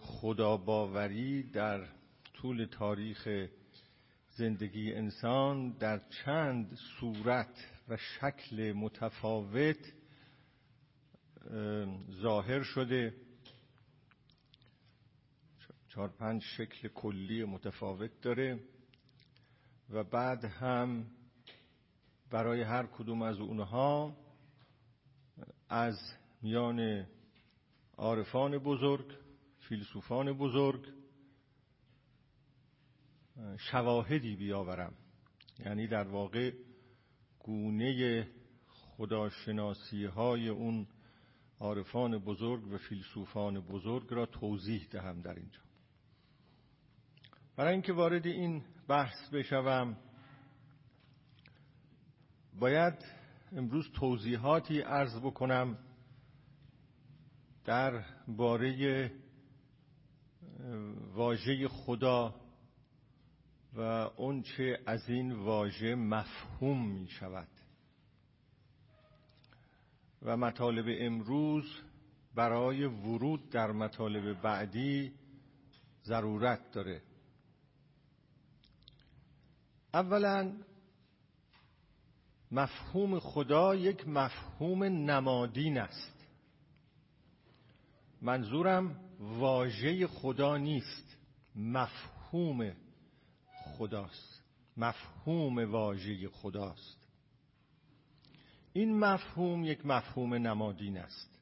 خداباوری در طول تاریخ زندگی انسان در چند صورت و شکل متفاوت ظاهر شده. چهار پنج شکل کلی متفاوت داره و بعد هم برای هر کدوم از اونها از میان عارفان بزرگ فیلسوفان بزرگ شواهدی بیاورم. یعنی در واقع گونه خداشناسی های اون عارفان بزرگ و فیلسوفان بزرگ را توضیح دهم در اینجا. برای اینکه وارد این بحث بشوم باید امروز توضیحاتی عرض بکنم در باره واژه خدا و اون چه از این واژه مفهوم می شود و مطالب امروز برای ورود در مطالب بعدی ضرورت داره. اولا مفهوم خدا یک مفهوم نمادین است. منظورم واژه خدا نیست. مفهوم خداست. مفهوم واژه خداست. این مفهوم یک مفهوم نمادین است.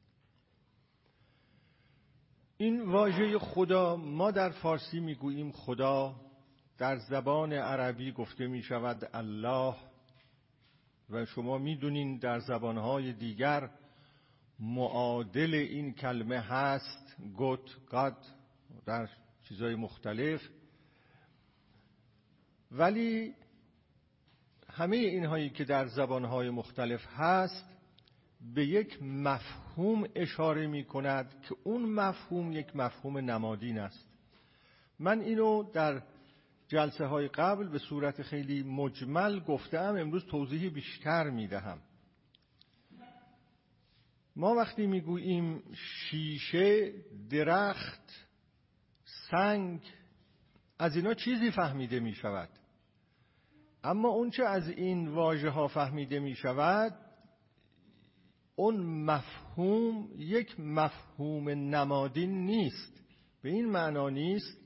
این واژه خدا ما در فارسی می‌گوییم خدا. در زبان عربی گفته می شود الله. و شما می‌دونین در زبانهای دیگر معادل این کلمه هست. گوت گاد در چیزهای مختلف. ولی همه اینهایی که در زبانهای مختلف هست به یک مفهوم اشاره می کند که اون مفهوم یک مفهوم نمادین است. من اینو در جلسه های قبل به صورت خیلی مجمل گفتم امروز توضیح بیشتر می دهم. ما وقتی می‌گوییم شیشه درخت سنگ از اینا چیزی فهمیده می شود اما اونچه از این واژه ها فهمیده می شود اون مفهوم یک مفهوم نمادین نیست. به این معنا نیست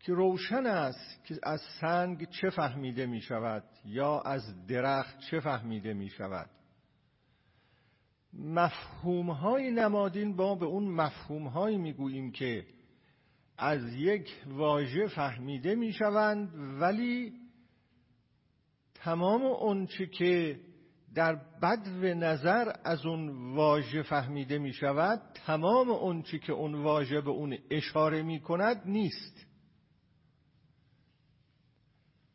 که روشن است که از سنگ چه فهمیده می شود یا از درخت چه فهمیده می شود مفهوم های نمادین با به اون مفهوم هایی می گوییم که از یک واژه فهمیده می شوند ولی تمام اونچه که در بد و نظر از اون واژه فهمیده می شود تمام اونچه که اون واژه به اون اشاره می کند نیست.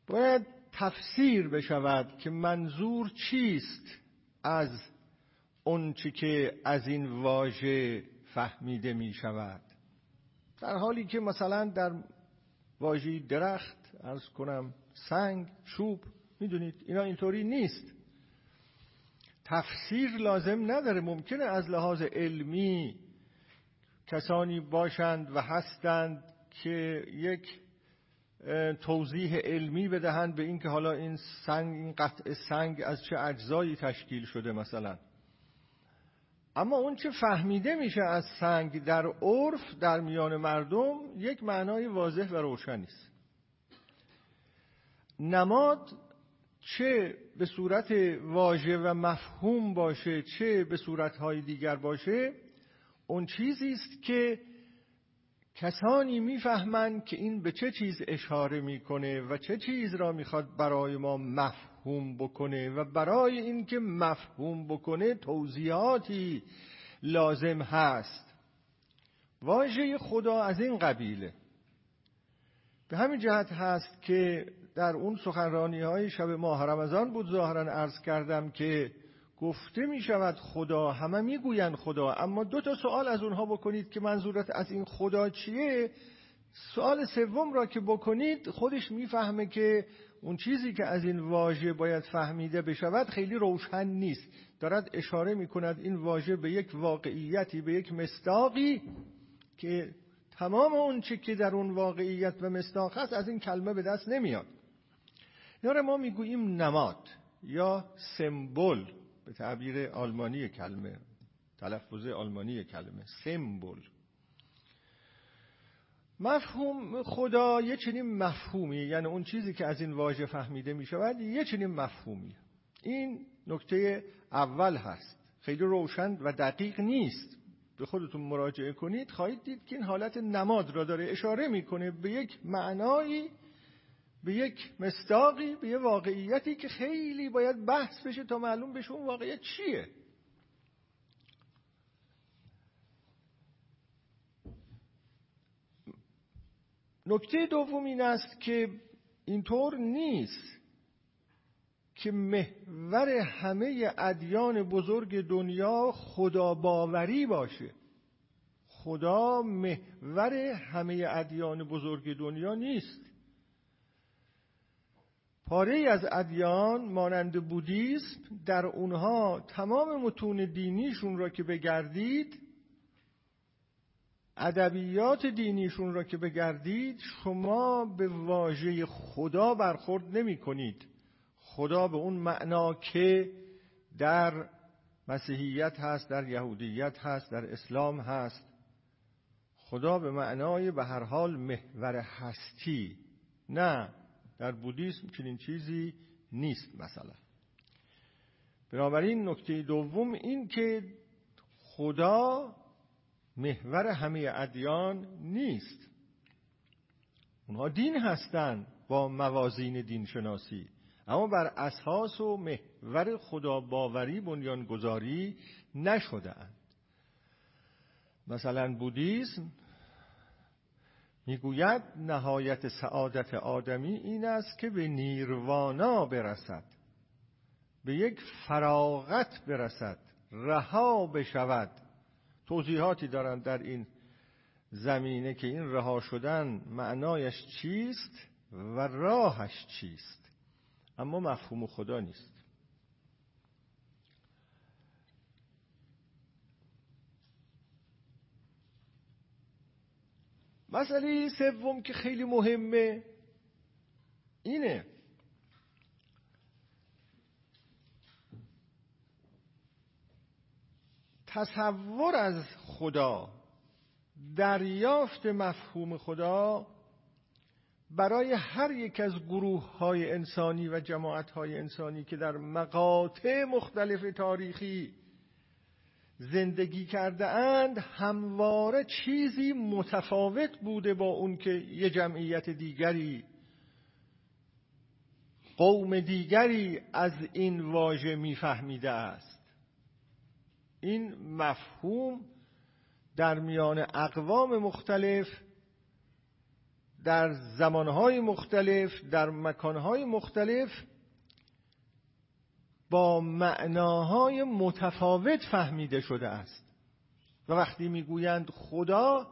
باید تفسیر بشود که منظور چیست از اونچه که از این واژه فهمیده می شود در حالی که مثلا در واژه درخت ارز کنم سنگ چوب می‌دونید اینا اینطوری نیست. تفسیر لازم نداره ممکنه از لحاظ علمی کسانی باشند و هستند که یک توضیح علمی بدهند به اینکه حالا این سنگ این قطع سنگ از چه اجزایی تشکیل شده مثلا. اما اون چه فهمیده میشه از سنگ در عرف در میان مردم یک معنای واضح و روشنی است نماد چه به صورت واژه و مفهوم باشه چه به صورتهای دیگر باشه اون چیزی است که کسانی می‌فهمند که این به چه چیز اشاره می‌کنه و چه چیز را می‌خواد برای ما مفهوم بکنه و برای اینکه مفهوم بکنه توضیحاتی لازم هست. واژه خدا از این قبیله. به همین جهت هست که در اون سخنرانی های شب ماه رمضان بود ظاهرا عرض کردم که گفته می شود خدا همه می گوین خدا اما دو تا سوال از اونها بکنید که منظورت از این خدا چیه؟ سوال سوم را که بکنید خودش می‌فهمه که اون چیزی که از این واژه باید فهمیده بشود خیلی روشن نیست. دارد اشاره می کند این واژه به یک واقعیتی به یک مستاقی که تمام اون چی که در اون واقعیت و مستاق هست از این کلمه به دست نمیاد. یا ما می‌گوییم نماد یا سمبل به تعبیر آلمانی کلمه تلفظ آلمانی کلمه سمبل. مفهوم خدا یه چنین مفهومی یعنی اون چیزی که از این واژه فهمیده می شود یه چنین مفهومی. این نکته اول هست. خیلی روشن و دقیق نیست. به خودتون مراجعه کنید خواهید دید که این حالت نماد را داره اشاره می‌کنه به یک معنایی به یک مستاقی به یک واقعیتی که خیلی باید بحث بشه تا معلوم بشه اون واقعیت چیه. نکته دوم این است که اینطور نیست که محور همه ادیان بزرگ دنیا خدا باوری باشه. خدا محور همه ادیان بزرگ دنیا نیست. پاره از ادیان مانند بودیسم در اونها تمام متون دینیشون را که بگردید ادبیات دینیشون را که بگردید شما به واژه خدا برخورد نمی کنید خدا به اون معنا که در مسیحیت هست در یهودیت هست در اسلام هست. خدا به معنای به هر حال محور هستی. نه در بودیسم چنین چیزی نیست مثلا. بنابراین نکته دوم این که خدا محور همه ادیان نیست. اونها دین هستند با موازین دین شناسی اما بر اساس و محور خدا باوری بنیانگذاری نشده اند مثلا بودیسم می‌گوید نهایت سعادت آدمی این است که به نیروانا برسد. به یک فراغت برسد. رها بشود. توضیحاتی دارند در این زمینه که این رها شدن معنایش چیست و راهش چیست. اما مفهوم خدا نیست. مسئله سوم که خیلی مهمه اینه تصور از خدا دریافت مفهوم خدا برای هر یک از گروه های انسانی و جماعت های انسانی که در مقاطع مختلف تاریخی زندگی کرده اند همواره چیزی متفاوت بوده با اون که یه جمعیت دیگری قوم دیگری از این واژه میفهمیده است. این مفهوم در میان اقوام مختلف در زمانهای مختلف در مکانهای مختلف با معناهای متفاوت فهمیده شده است. و وقتی می‌گویند خدا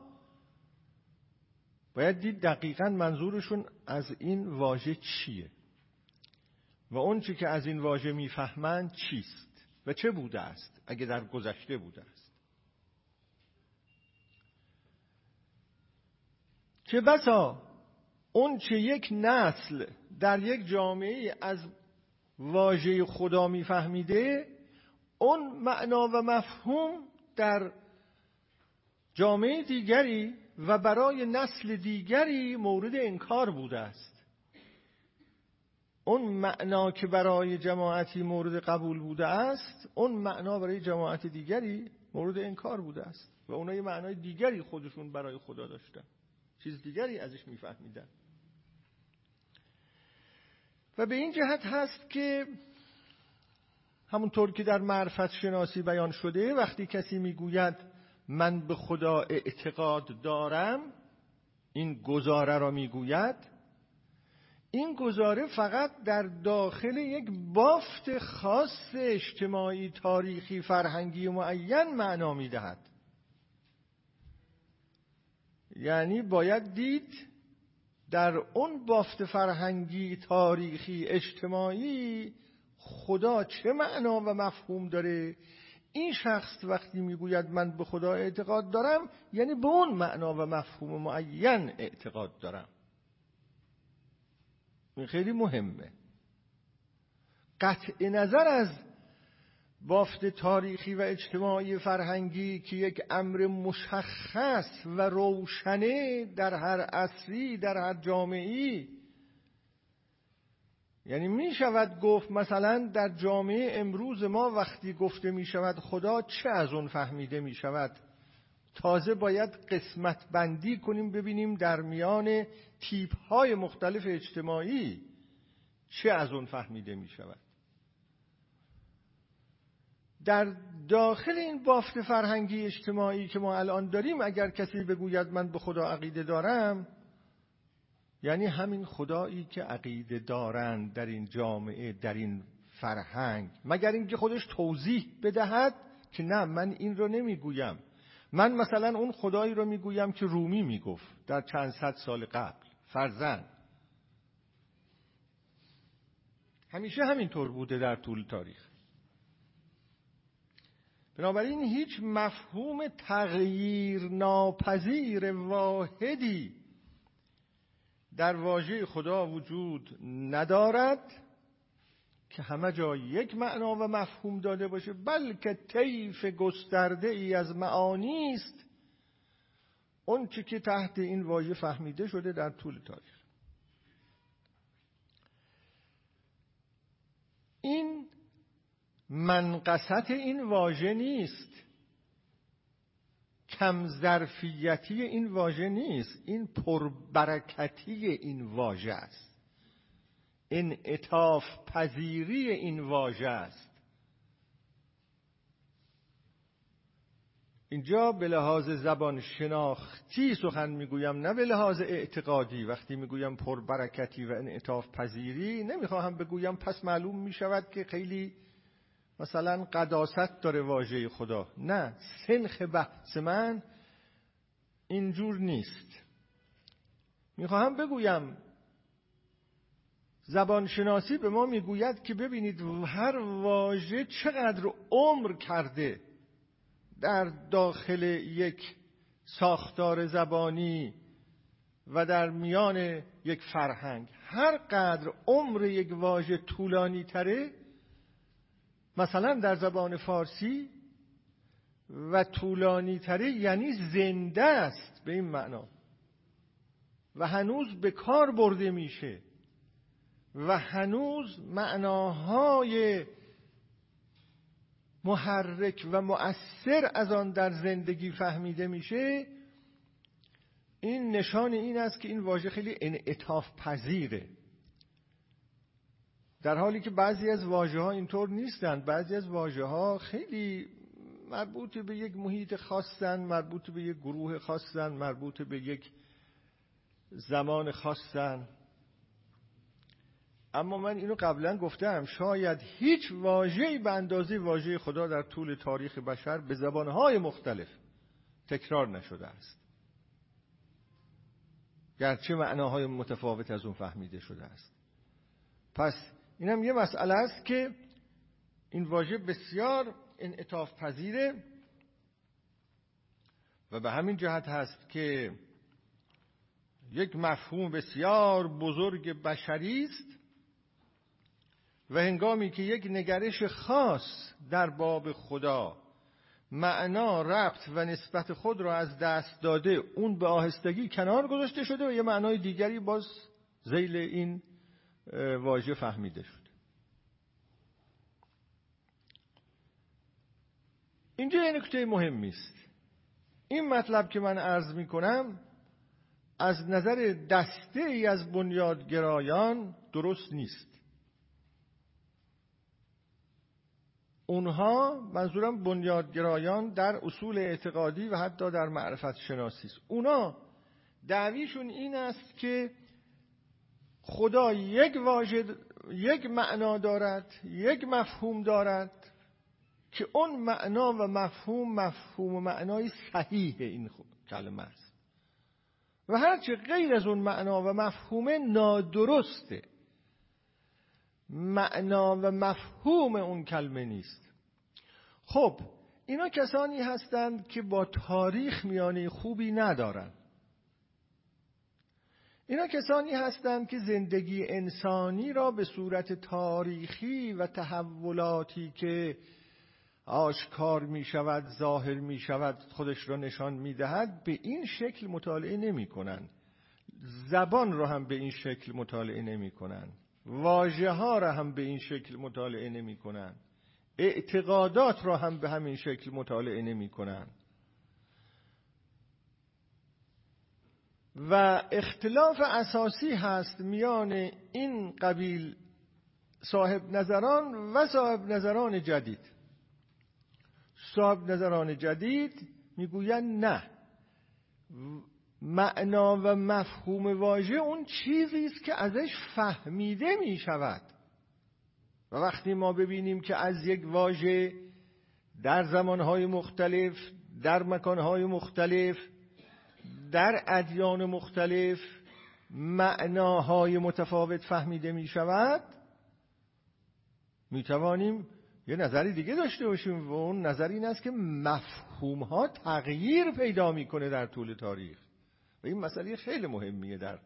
باید دید دقیقا منظورشون از این واژه چیه. و اون چی که از این واژه می‌فهمند چیست؟ و چه بوده است؟ اگه در گذشته بوده است. چه بسا اون چه یک نسل در یک جامعه از واژه خدا میفهمیده اون معنا و مفهوم در جامعه دیگری و برای نسل دیگری مورد انکار بوده است. اون معنا که برای جماعتی مورد قبول بوده است اون معنا برای جماعت دیگری مورد انکار بوده است. و اونها یه معنای دیگری خودشون برای خدا داشتن. چیز دیگری ازش میفهمیدن. و به این جهت هست که همونطور که در معرفت شناسی بیان شده وقتی کسی می‌گوید من به خدا اعتقاد دارم این گزاره را می‌گوید این گزاره فقط در داخل یک بافت خاص اجتماعی تاریخی فرهنگی معین معنا می‌دهد. یعنی باید دید در اون بافت فرهنگی تاریخی اجتماعی خدا چه معنا و مفهوم داره. این شخص وقتی می‌گوید من به خدا اعتقاد دارم یعنی به اون معنا و مفهوم معین اعتقاد دارم. این خیلی مهمه. قطع نظر از بافت تاریخی و اجتماعی فرهنگی که یک امر مشخص و روشنه در هر عصری در هر جامعی یعنی می شود گفت مثلا در جامعه امروز ما وقتی گفته می شود خدا چه از اون فهمیده می شود؟ تازه باید قسمت بندی کنیم ببینیم در میان تیپ های مختلف اجتماعی چه از اون فهمیده می شود در داخل این بافت فرهنگی اجتماعی که ما الان داریم اگر کسی بگوید من به خدا عقیده دارم یعنی همین خدایی که عقیده دارند در این جامعه در این فرهنگ. مگر اینکه خودش توضیح بدهد که نه من این رو نمی‌گویم. من مثلا اون خدایی رو می‌گویم که رومی می‌گفت در چند صد سال قبل. فرزن همیشه همینطور بوده در طول تاریخ. بنابراین هیچ مفهوم تغییر ناپذیر واحدی در واژه خدا وجود ندارد که همه جا یک معنا و مفهوم داده باشه بلکه طیف گسترده ای از معانی است اون که تحت این واژه فهمیده شده در طول تاریخ. این منقصت این واژه نیست. کم ظرفیتی این واژه نیست. این پربرکتی این واژه است. این اتاف پذیری این واژه است. اینجا به لحاظ زبان شناختی سخن می‌گویم نه به لحاظ اعتقادی. وقتی می‌گویم پربرکتی و انعطاف پذیری نمی‌خواهم بگویم پس معلوم می‌شود که خیلی مثلا قداست داره واژه خدا. نه سنخ بحث من اینجور نیست. می‌خواهم بگویم زبانشناسی به ما می‌گوید که ببینید هر واژه چقدر عمر کرده. در داخل یک ساختار زبانی و در میان یک فرهنگ. هر قدر عمر یک واژه طولانی تره مثلا در زبان فارسی و طولانی تره یعنی زنده است به این معنا. و هنوز به کار برده میشه. و هنوز معناهای محرک و مؤثر از آن در زندگی فهمیده میشه این نشان این است که این واژه خیلی انعطاف پذیره. در حالی که بعضی از واژه ها اینطور نیستند. بعضی از واژه ها خیلی مربوط به یک محیط خاصن مربوط به یک گروه خاصن مربوط به یک زمان خاصن. اما من اینو قبلا گفتم شاید هیچ واژه‌ای به اندازه واژه خدا در طول تاریخ بشر به زبانهای مختلف تکرار نشده است. گرچه معناهای متفاوت از اون فهمیده شده است. پس اینم یه مسئله است که این واژه بسیار انعطاف پذیره و به همین جهت هست که یک مفهوم بسیار بزرگ بشری است و هنگامی که یک نگرش خاص در باب خدا معنا ربط و نسبت خود را از دست داده اون به آهستگی کنار گذاشته شده و یه معنای دیگری باز زیل این واژه فهمیده شد اینجا یه نکته مهمی است این مطلب که من عرض می کنم از نظر دسته ای از بنیادگرایان درست نیست. اونها منظورم بنیادگرایان در اصول اعتقادی و حتی در معرفت شناسی است. اونا دعویشون این است که خدا یک واژه یک معنا دارد یک مفهوم دارد که اون معنا و مفهوم مفهوم و معنای صحیح این کلمه است. و هرچه غیر از اون معنا و مفهوم نادرسته معنا و مفهوم اون کلمه نیست. خب اینا کسانی هستند که با تاریخ میانه خوبی ندارند اینا کسانی هستند که زندگی انسانی را به صورت تاریخی و تحولاتی که آشکار می شود ظاهر می شود خودش را نشان می دهد به این شکل مطالعه نمی کنند زبان را هم به این شکل مطالعه نمی کنند واژه ها را هم به این شکل مطالعه نمی کنند اعتقادات را هم به همین شکل مطالعه نمی کنند و اختلاف اساسی هست میان این قبیل صاحب نظران و صاحب نظران جدید. صاحب نظران جدید می‌گویند نه. معنا و مفهوم واژه اون چیزی است که ازش فهمیده می شود و وقتی ما ببینیم که از یک واژه در زمانهای مختلف در مکانهای مختلف در ادیان مختلف معناهای متفاوت فهمیده می شود می توانیم یه نظری دیگه داشته باشیم و اون نظر این است که مفهوم ها تغییر پیدا می‌کنه در طول تاریخ. و این مسئله خیلی مهمیه در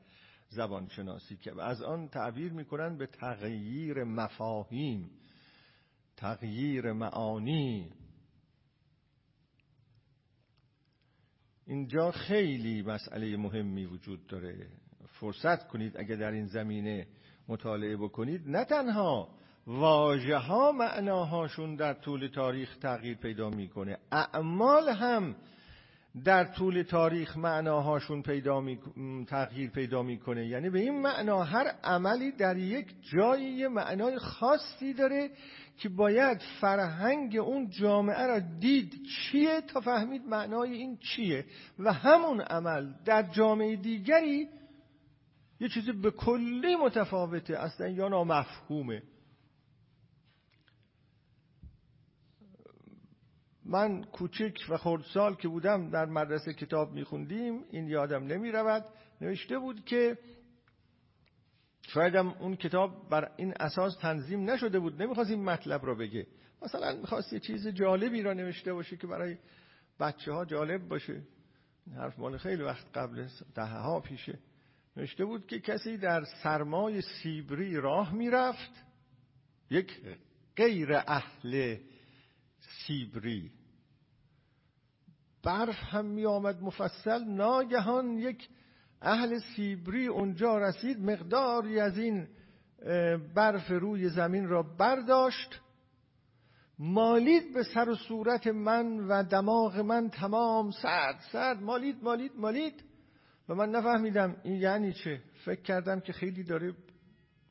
زبان شناسی که از آن تعبیر می‌کنن به تغییر مفاهیم تغییر معانی. اینجا خیلی مسئله مهمی وجود داره. فرصت کنید اگر در این زمینه مطالعه بکنید. نه تنها واژه ها معناهاشون در طول تاریخ تغییر پیدا می‌کنه اعمال هم در طول تاریخ معناهاشون پیدا می... تغییر پیدا می‌کنه. یعنی به این معنا هر عملی در یک جایی معنای خاصی داره که باید فرهنگ اون جامعه را دید چیه تا فهمید معنای این چیه. و همون عمل در جامعه دیگری یه چیزی به کلی متفاوته. اصلا یا نامفهومه. من کوچک و خردسال که بودم در مدرسه کتاب میخوندیم این یادم نمی رود نوشته بود که شایدم اون کتاب بر این اساس تنظیم نشده بود. نمی‌خواست این مطلب رو بگه. مثلا می‌خواست یه چیز جالبی را نوشته باشه که برای بچه ها جالب باشه. این حرف مال خیلی وقت قبل ده ها پیشه. نوشته بود که کسی در سرمای سیبری راه می‌رفت یک غیر اهل سیبری. برف هم می آمد مفصل ناگهان یک اهل سیبری اونجا رسید. مقداری از این برف روی زمین را برداشت. مالید به سر و صورت من و دماغ من تمام سرد سرد. مالید مالید مالید. و من نفهمیدم این یعنی چه. فکر کردم که خیلی داره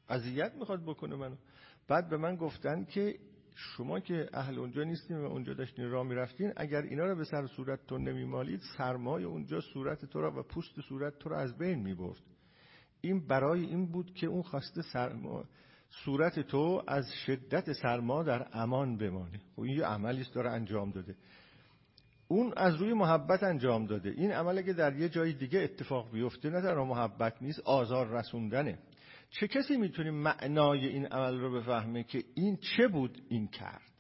اذیت می‌خواد بکنه منو. بعد به من گفتن که شما که اهل اونجا نیستین و اونجا داشتین راه می‌رفتین اگر اینا رو به سر صورتتون نمیمالید سرمای اونجا صورت تو را و پوست صورت تو را از بین می‌برد. این برای این بود که اون خواسته سرما صورت تو از شدت سرما در امان بمانه. و خب این یه عملی داره انجام داده. اون از روی محبت انجام داده. این عمل که در یه جای دیگه اتفاق بیفته نه در محبت نیست آزار رسوندنه. چه کسی می‌تونه معنای این عمل رو بفهمه که این چه بود این کرد؟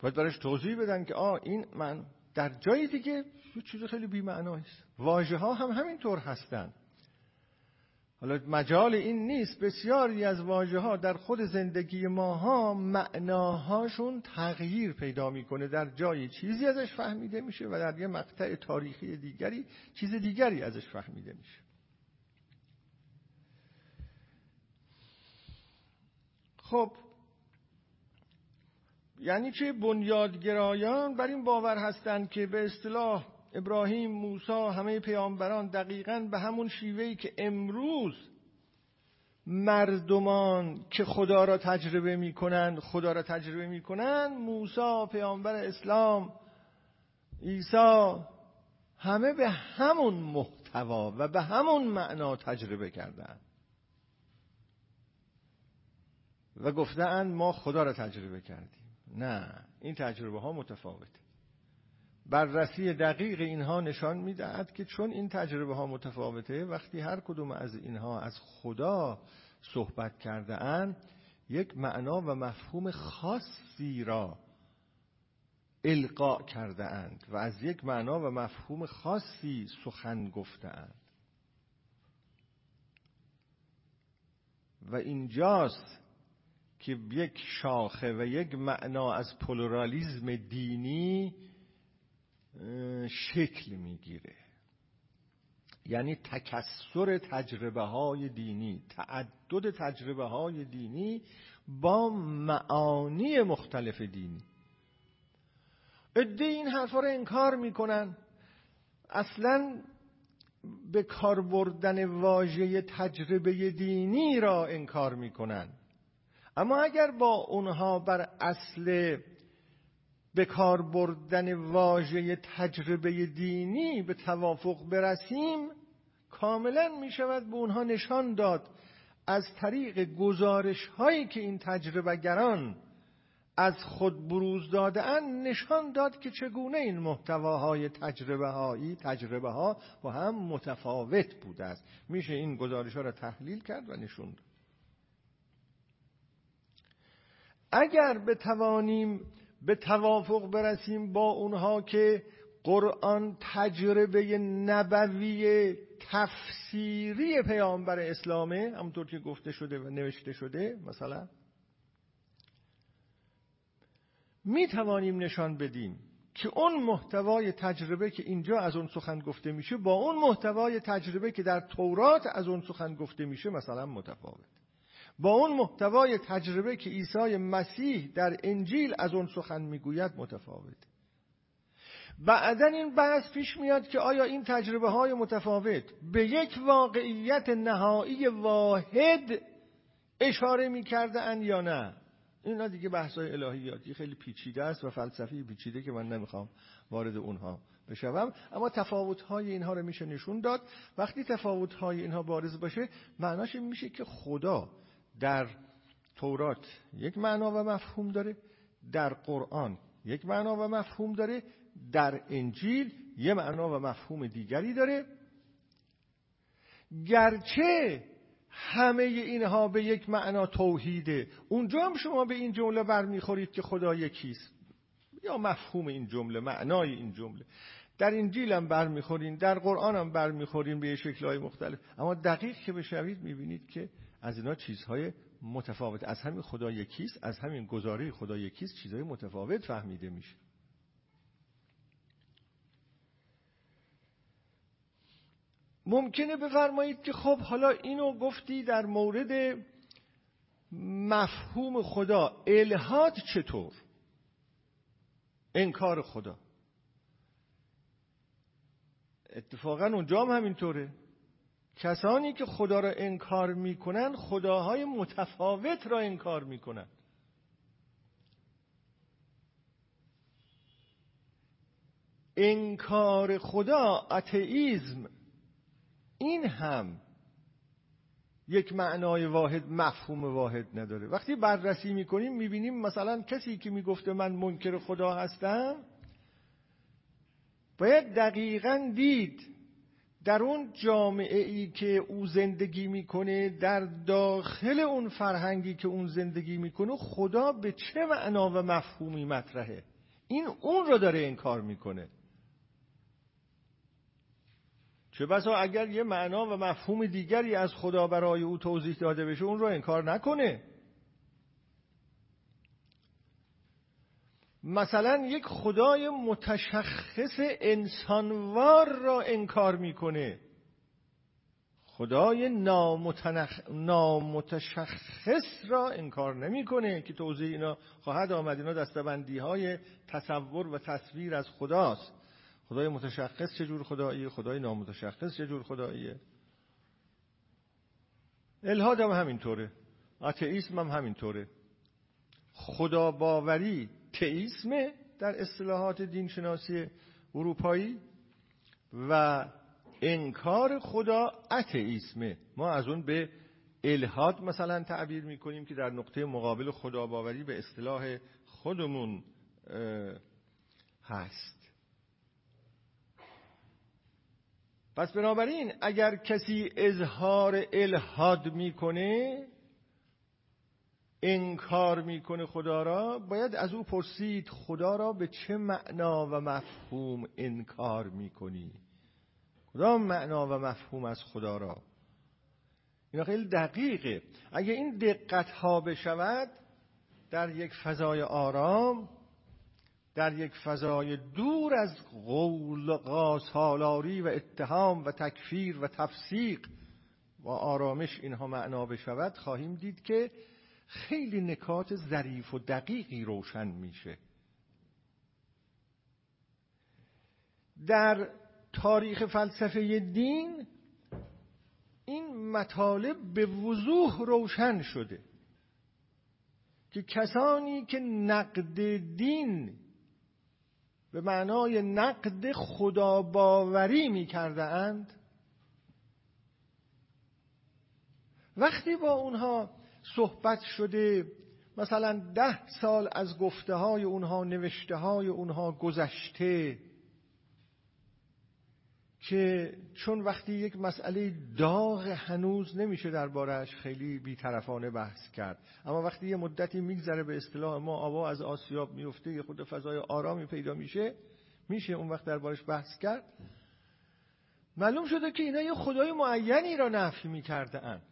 باید برش توضیح بدن که آه این من در جای دیگه یه چیز خیلی بی‌معناست واژه ها هم همینطور هستن. حالا مجال این نیست بسیاری از واژه ها در خود زندگی ماها معناهاشون تغییر پیدا می‌کنه. در جای چیزی ازش فهمیده میشه و در یه مقطع تاریخی دیگری چیز دیگری ازش فهمیده میشه. خب یعنی که بنیادگرایان بر این باور هستند که به اصطلاح ابراهیم، موسی، همه پیامبران دقیقا به همون شیوهی که امروز مردمان که خدا را تجربه می‌کنند خدا را تجربه می‌کنند موسی پیامبر اسلام عیسی همه به همون محتوا و به همون معنا تجربه کردند. و گفتن ما خدا را تجربه کردیم. نه این تجربه ها متفاوته. بررسی دقیق اینها نشان می‌دهد که چون این تجربه ها متفاوته وقتی هر کدوم از اینها از خدا صحبت کرده اند یک معنا و مفهوم خاصی را القا کرده اند و از یک معنا و مفهوم خاصی سخن گفته اند. و اینجاست که یک شاخه و یک معنا از پلورالیزم دینی شکل می‌گیره. یعنی تکسر تجربه های دینی تعدد تجربه های دینی با معانی مختلف دینی. عده این حرفا رو انکار می‌کنن. اصلا به کار بردن واژه تجربه دینی را انکار می‌کنن. اما اگر با اونها بر اصل به کار بردن واژه تجربه دینی به توافق برسیم کاملا می شود به اونها نشان داد از طریق گزارش هایی که این تجربه گران از خود بروز داده نشان داد که چگونه این محتواهای تجربه هایی تجربه ها با هم متفاوت بوده است. میشه این گزارش ها را تحلیل کرد و نشون داد. اگر بتوانیم به توافق برسیم با اونها که قرآن تجربه نبوی تفسیری پیامبر اسلامه همونطور که گفته شده و نوشته شده مثلا می توانیم نشان بدیم که اون محتوای تجربه که اینجا از اون سخن گفته میشه با اون محتوای تجربه که در تورات از اون سخن گفته میشه مثلا متفاوت. با اون محتوای تجربه که عیسی مسیح در انجیل از اون سخن می‌گوید متفاوت. بعدا این بحث پیش میاد که آیا این تجربه های متفاوت به یک واقعیت نهایی واحد اشاره می‌کرده یا نه؟ اینا دیگه بحث های الهیاتی خیلی پیچیده است و فلسفی پیچیده که من نمی‌خوام وارد اونها بشوم. اما تفاوت های اینها رو میشه نشون داد. وقتی تفاوت های اینها بارز باشه معناش میشه که خدا در تورات یک معنا و مفهوم داره در قرآن یک معنا و مفهوم داره در انجیل یه معنا و مفهوم دیگری داره. گرچه همه اینها به یک معنا توحیده اونجا هم شما به این جمله برمیخورید که خدا یکیست. یا مفهوم این جمله معنای این جمله. در انجیل هم برمیخورین در قرآن هم برمیخورین به شکلهای مختلف. اما دقیق که بشوید می‌بینید که از اینا چیزهای متفاوت. از همین خدا یکیست از همین گزاره خدا یکیست چیزهای متفاوت فهمیده میشه. ممکنه بفرمایید که خب حالا اینو گفتی در مورد مفهوم خدا. الهاد چطور؟ انکار خدا. اتفاقا اونجا هم همینطوره. کسانی که خدا را انکار می‌کنن خداهای متفاوت را انکار می‌کنن. انکار خدا اتئیزم این هم یک معنای واحد مفهوم واحد نداره. وقتی بررسی می‌کنیم می‌بینیم مثلا کسی که می‌گفته من منکر خدا هستم باید دقیقا دید در اون جامعه ای که او زندگی می‌کنه در داخل اون فرهنگی که اون زندگی می‌کنه خدا به چه معنا و مفهومی مطرحه؟ این اون رو داره انکار می‌کنه. چه بسا اگر یه معنا و مفهوم دیگری از خدا برای او توضیح داده بشه اون رو انکار نکنه. مثلا یک خدای متشخص انسانوار را انکار می‌کنه. خدای نامتنخ... نامتشخص را انکار نمی‌کنه که توضیح اینا خواهد آمد. اینا دستبندی های تصور و تصویر از خداست. خدای متشخص چجور خداییه؟ خدای نامتشخص چجور خداییه؟ الهاد هم همینطوره. آتئیسم هم همینطوره. خدا باوری تئیسمه در اصطلاحات دینشناسی اروپایی و انکار خدا اتئیسمه ما از اون به الهاد مثلا تعبیر می‌کنیم که در نقطه مقابل خدا باوری به اصطلاح خودمون هست. پس بنابراین اگر کسی اظهار الهاد می‌کنه انکار می‌کنه خدا را باید از او پرسید خدا را به چه معنا و مفهوم انکار می‌کنی؟ کدام معنا و مفهوم از خدا را؟ اینا خیلی دقیقه. اگه این دقت ها بشود در یک فضای آرام در یک فضای دور از قول سالاری و اتهام و تکفیر و تفسیق و آرامش اینها معنا بشود خواهیم دید که خیلی نکات ظریف و دقیقی روشن میشه. در تاریخ فلسفه دین این مطالب به وضوح روشن شده که کسانی که نقد دین به معنای نقد خداباوری می کرده اند وقتی با اونها صحبت شده مثلا ده سال از گفته های اونها نوشته های اونها گذشته که چون وقتی یک مسئله داغ هنوز نمیشه دربارهش خیلی بیطرفانه بحث کرد. اما وقتی یه مدتی میگذره به اصطلاح ما آوا از آسیاب میفته یه خود فضای آرامی پیدا میشه میشه اون وقت دربارش بحث کرد. معلوم شده که اینا یه خدای معینی را نفی می‌کرده اند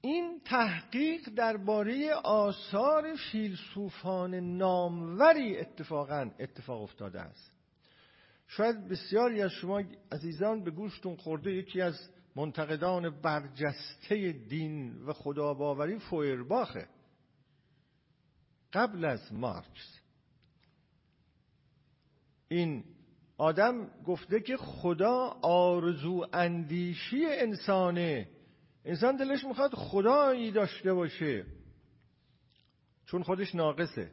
این تحقیق درباره آثار فیلسوفان ناموری اتفاقا اتفاق افتاده است. شاید بسیاری از شما عزیزان به گوشتون خورده یکی از منتقدان برجسته دین و خداباوری فویرباخه قبل از مارکس. این آدم گفته که خدا آرزو اندیشی انسانه انسان دلش می‌خواد خدایی داشته باشه. چون خودش ناقصه.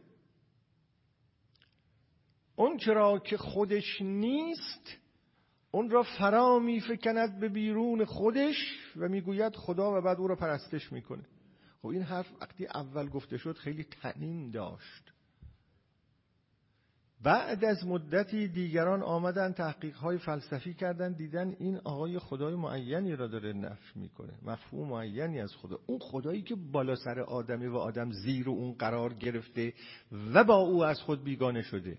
اون چرا که خودش نیست اون را فرا میفکند به بیرون خودش و می‌گوید خدا و بعد او را پرستش می‌کنه. خب این حرف وقتی اول گفته شد خیلی تنین داشت. بعد از مدتی دیگران آمدن تحقیق های فلسفی کردن دیدن این آقای خدای معینی را داره نفی می‌کنه مفهوم معینی از خدا. اون خدایی که بالا سر آدمی و آدم زیر اون قرار گرفته و با او از خود بیگانه شده.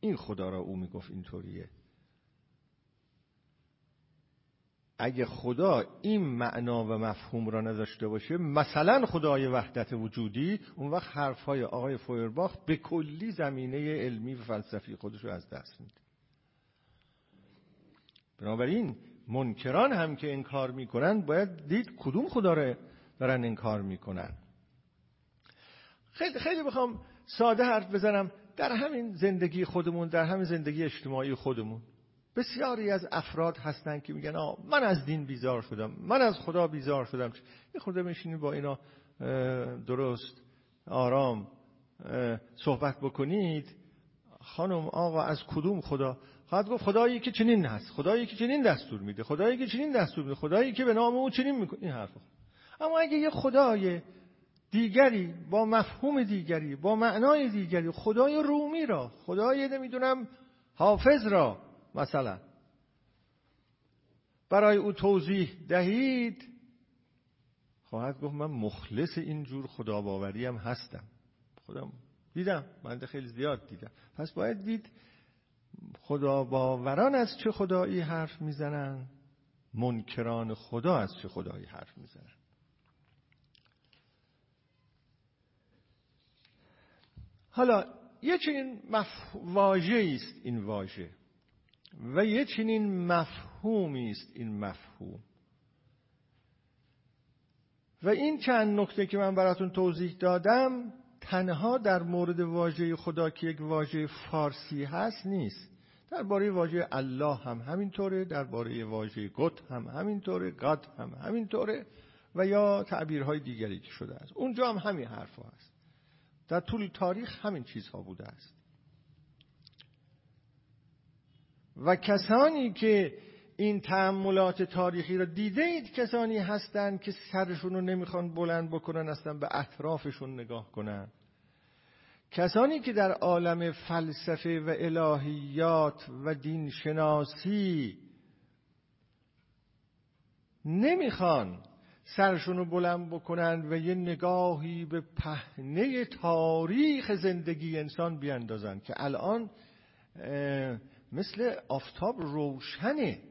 این خدا را او می‌گفت اینطوریه. اگه خدا این معنا و مفهوم را نداشته باشه مثلا خدای وحدت وجودی اون وقت حرفهای آقای فویرباخ به کلی زمینه علمی و فلسفی خودش رو از دست میده. بنابراین منکران هم که انکار می‌کنن باید دید کدوم خدا را دارن انکار می‌کنن. خیلی خیلی بخوام ساده حرف بزنم. در همین زندگی خودمون در همین زندگی اجتماعی خودمون بسیاری از افراد هستن که میگن آه من از دین بیزار شدم من از خدا بیزار شدم. یه خورده میشینی با اینا درست آرام صحبت بکنید. خانم آقا از کدوم خدا؟ خواهد گفت خدایی که چنین هست خدایی که چنین دستور میده خدایی که چنین دستور میده خدایی که به نام او چنین می‌کنه این حرف اما اگه یه خدای دیگری با مفهوم دیگری با معنای دیگری خدای رومی را خدای نمی‌دونم حافظ را مثلا. برای او توضیح دهید. خواهد گفت من مخلص اینجور خداباوری هم هستم. خودم دیدم. من خیلی زیاد دیدم. پس باید دید خداباوران از چه خدایی حرف می‌زنن؟ منکران خدا از چه خدایی حرف می‌زنن؟ حالا یه چنین مف... واژه است این واژه. و یه چنین مفهومی است این مفهوم. و این چند نکته که من براتون توضیح دادم تنها در مورد واژه خدا که یک واژه فارسی هست نیست. درباره واژه الله هم همینطوره درباره واژه گت هم همینطوره گاد هم همینطوره و یا تعبیرهای دیگری که شده است. اونجا هم همین حرف هست. در طول تاریخ همین چیزها بوده است. و کسانی که این تعملات تاریخی را دیده اید کسانی هستند که سرشون رو نمی‌خوان بلند بکنن اصلا به اطرافشون نگاه کنن. کسانی که در عالم فلسفه و الهیات و دین شناسی نمی‌خوان سرشونو بلند بکنند و یه نگاهی به پهنه تاریخ زندگی انسان بیاندازند که الان مثل آفتاب روشنه.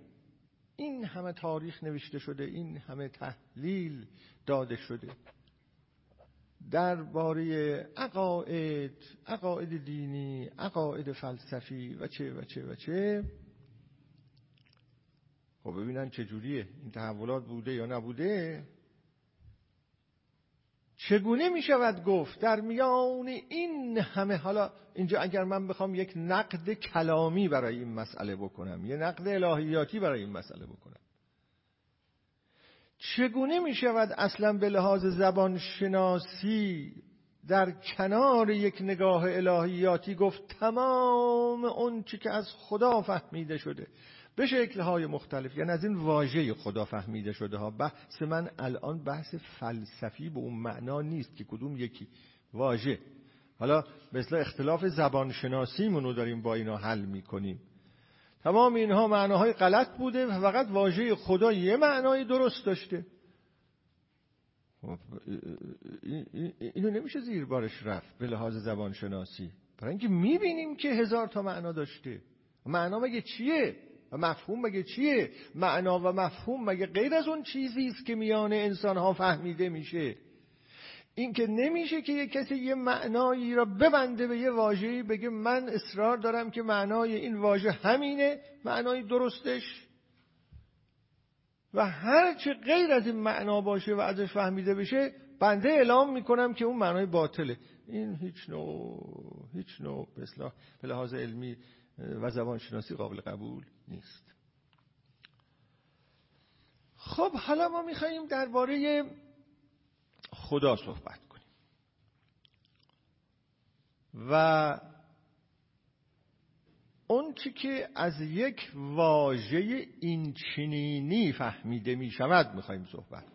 این همه تاریخ نوشته شده این همه تحلیل داده شده. درباره عقاید عقاید دینی عقاید فلسفی و چه و چه و چه. خب ببینن چجوریه. این تحولات بوده یا نبوده؟ چگونه می شود گفت در میان این همه؟ حالا اینجا اگر من بخوام یک نقد کلامی برای این مسئله بکنم یه نقد الهیاتی برای این مسئله بکنم. چگونه می شود اصلا به لحاظ زبان شناسی در کنار یک نگاه الهیاتی گفت تمام اون که از خدا فهمیده شده؟ به شکلهای مختلف یعنی از این واژه خدا فهمیده شده ها بحث من الان بحث فلسفی به اون معنا نیست که کدوم یکی واژه. حالا مثل اختلاف زبانشناسی منو داریم با اینا حل می‌کنیم. تمام اینها معناهای غلط بوده و فقط واژه خدا یه معنای درست داشته. خب، اینو نمیشه زیر بارش رفت به لحاظ زبانشناسی. برای اینکه می‌بینیم که هزار تا معنا داشته. معنا مگه چیه؟ مفهوم مگه چیه؟ معنا و مفهوم مگه غیر از اون چیزی است که میان انسان ها فهمیده میشه؟ این که نمیشه که یه کسی یه معنایی را ببنده به یه واژه‌ای بگه من اصرار دارم که معنای این واژه همینه معنای درستش. و هر چه غیر از این معنا باشه و ازش فهمیده بشه بنده اعلام می‌کنم که اون معنای باطله. این هیچ نوع هیچ نوع به لحاظ علمی و زبانشناسی قابل قبول. نیست. خب حالا ما میخواییم درباره خدا صحبت کنیم. و اون چی که از یک واژه اینچنینی فهمیده می شود می‌خوایم صحبت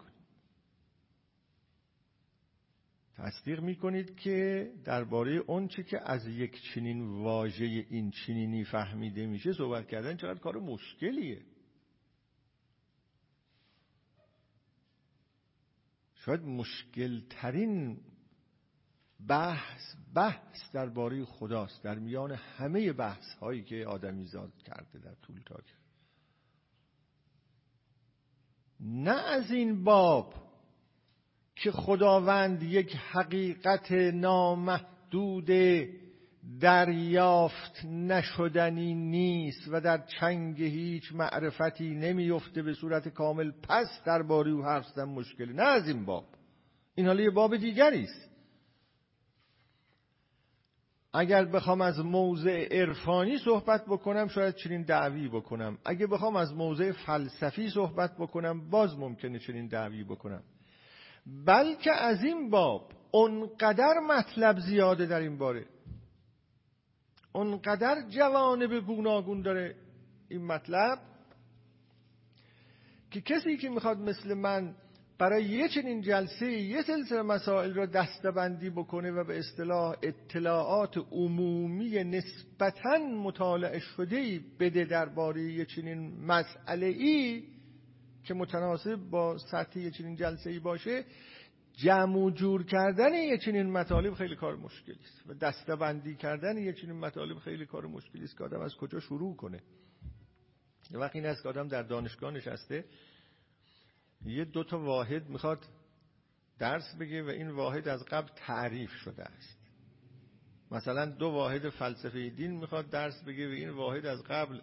تصدیق می‌کنید که درباره اون چی که از یک چنین واژه این چنینی فهمیده میشه صحبت کردن چقدر کار مشکلیه. شاید مشکل ترین بحث بحث درباره خداست در میان همه بحث هایی که آدمی زاد کرده در طول تاریخ. نه از این باب که خداوند یک حقیقت نامحدود دریافت نشدنی نیست و در چنگ هیچ معرفتی نمیفته به صورت کامل. پس درباره او حرف زدن مشکلی نه از این باب. این حالا یه باب دیگری است. اگر بخوام از موضع عرفانی صحبت بکنم شاید چنین دعوی بکنم. اگر بخوام از موضع فلسفی صحبت بکنم باز ممکنه چنین دعوی بکنم. بلکه از این باب اونقدر مطلب زیاده در این باره. اونقدر جوانب گوناگون داره این مطلب که کسی که می‌خواد مثل من برای یه چنین جلسه یه سلسله مسائل را دستبندی بکنه و به اصطلاح اطلاعات عمومی نسبتا مطالعه شده بده درباره یه چنین مسئله ای که متناسب با سطح یه چنین جلسه ای باشه جمع و جور کردن یه چنین مطالب خیلی کار مشکلی است. و دستبندی کردن یه چنین مطالب خیلی کار مشکلی است که آدم از کجا شروع کنه. یه وقت این است که آدم در دانشگاه نشسته یه دو تا واحد می‌خواد درس بگه و این واحد از قبل تعریف شده است. مثلا دو واحد فلسفه دین می‌خواد درس بگه و این واحد از قبل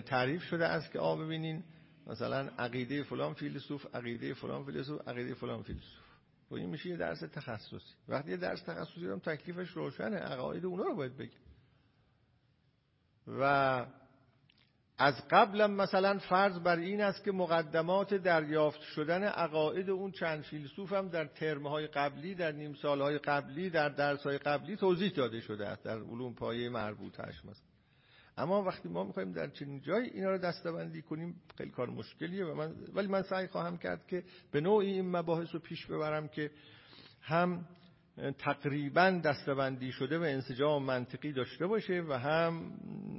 تعریف شده است که آ ببینین مثلا عقیده فلان فیلسوف عقیده فلان فیلسوف عقیده فلان فیلسوف. و این میشه یه درس تخصصی. وقتی یه درس تخصصی هم تکلیفش روشنه. عقاید اونا رو باید بگه و از قبلم مثلا فرض بر این است که مقدمات دریافت شدن عقاید اون چند فیلسوف هم در ترمهای قبلی در نیم سالهای قبلی در درسهای قبلی توضیح داده شده است. در علوم پایه مربوطش مثلا. اما وقتی ما می‌خوایم در چنین جایی اینا رو دستبندی کنیم خیلی کار مشکلیه. و من ولی من سعی خواهم کرد که به نوعی این مباحث رو پیش ببرم که هم تقریبا دستبندی شده و انسجام منطقی داشته باشه و هم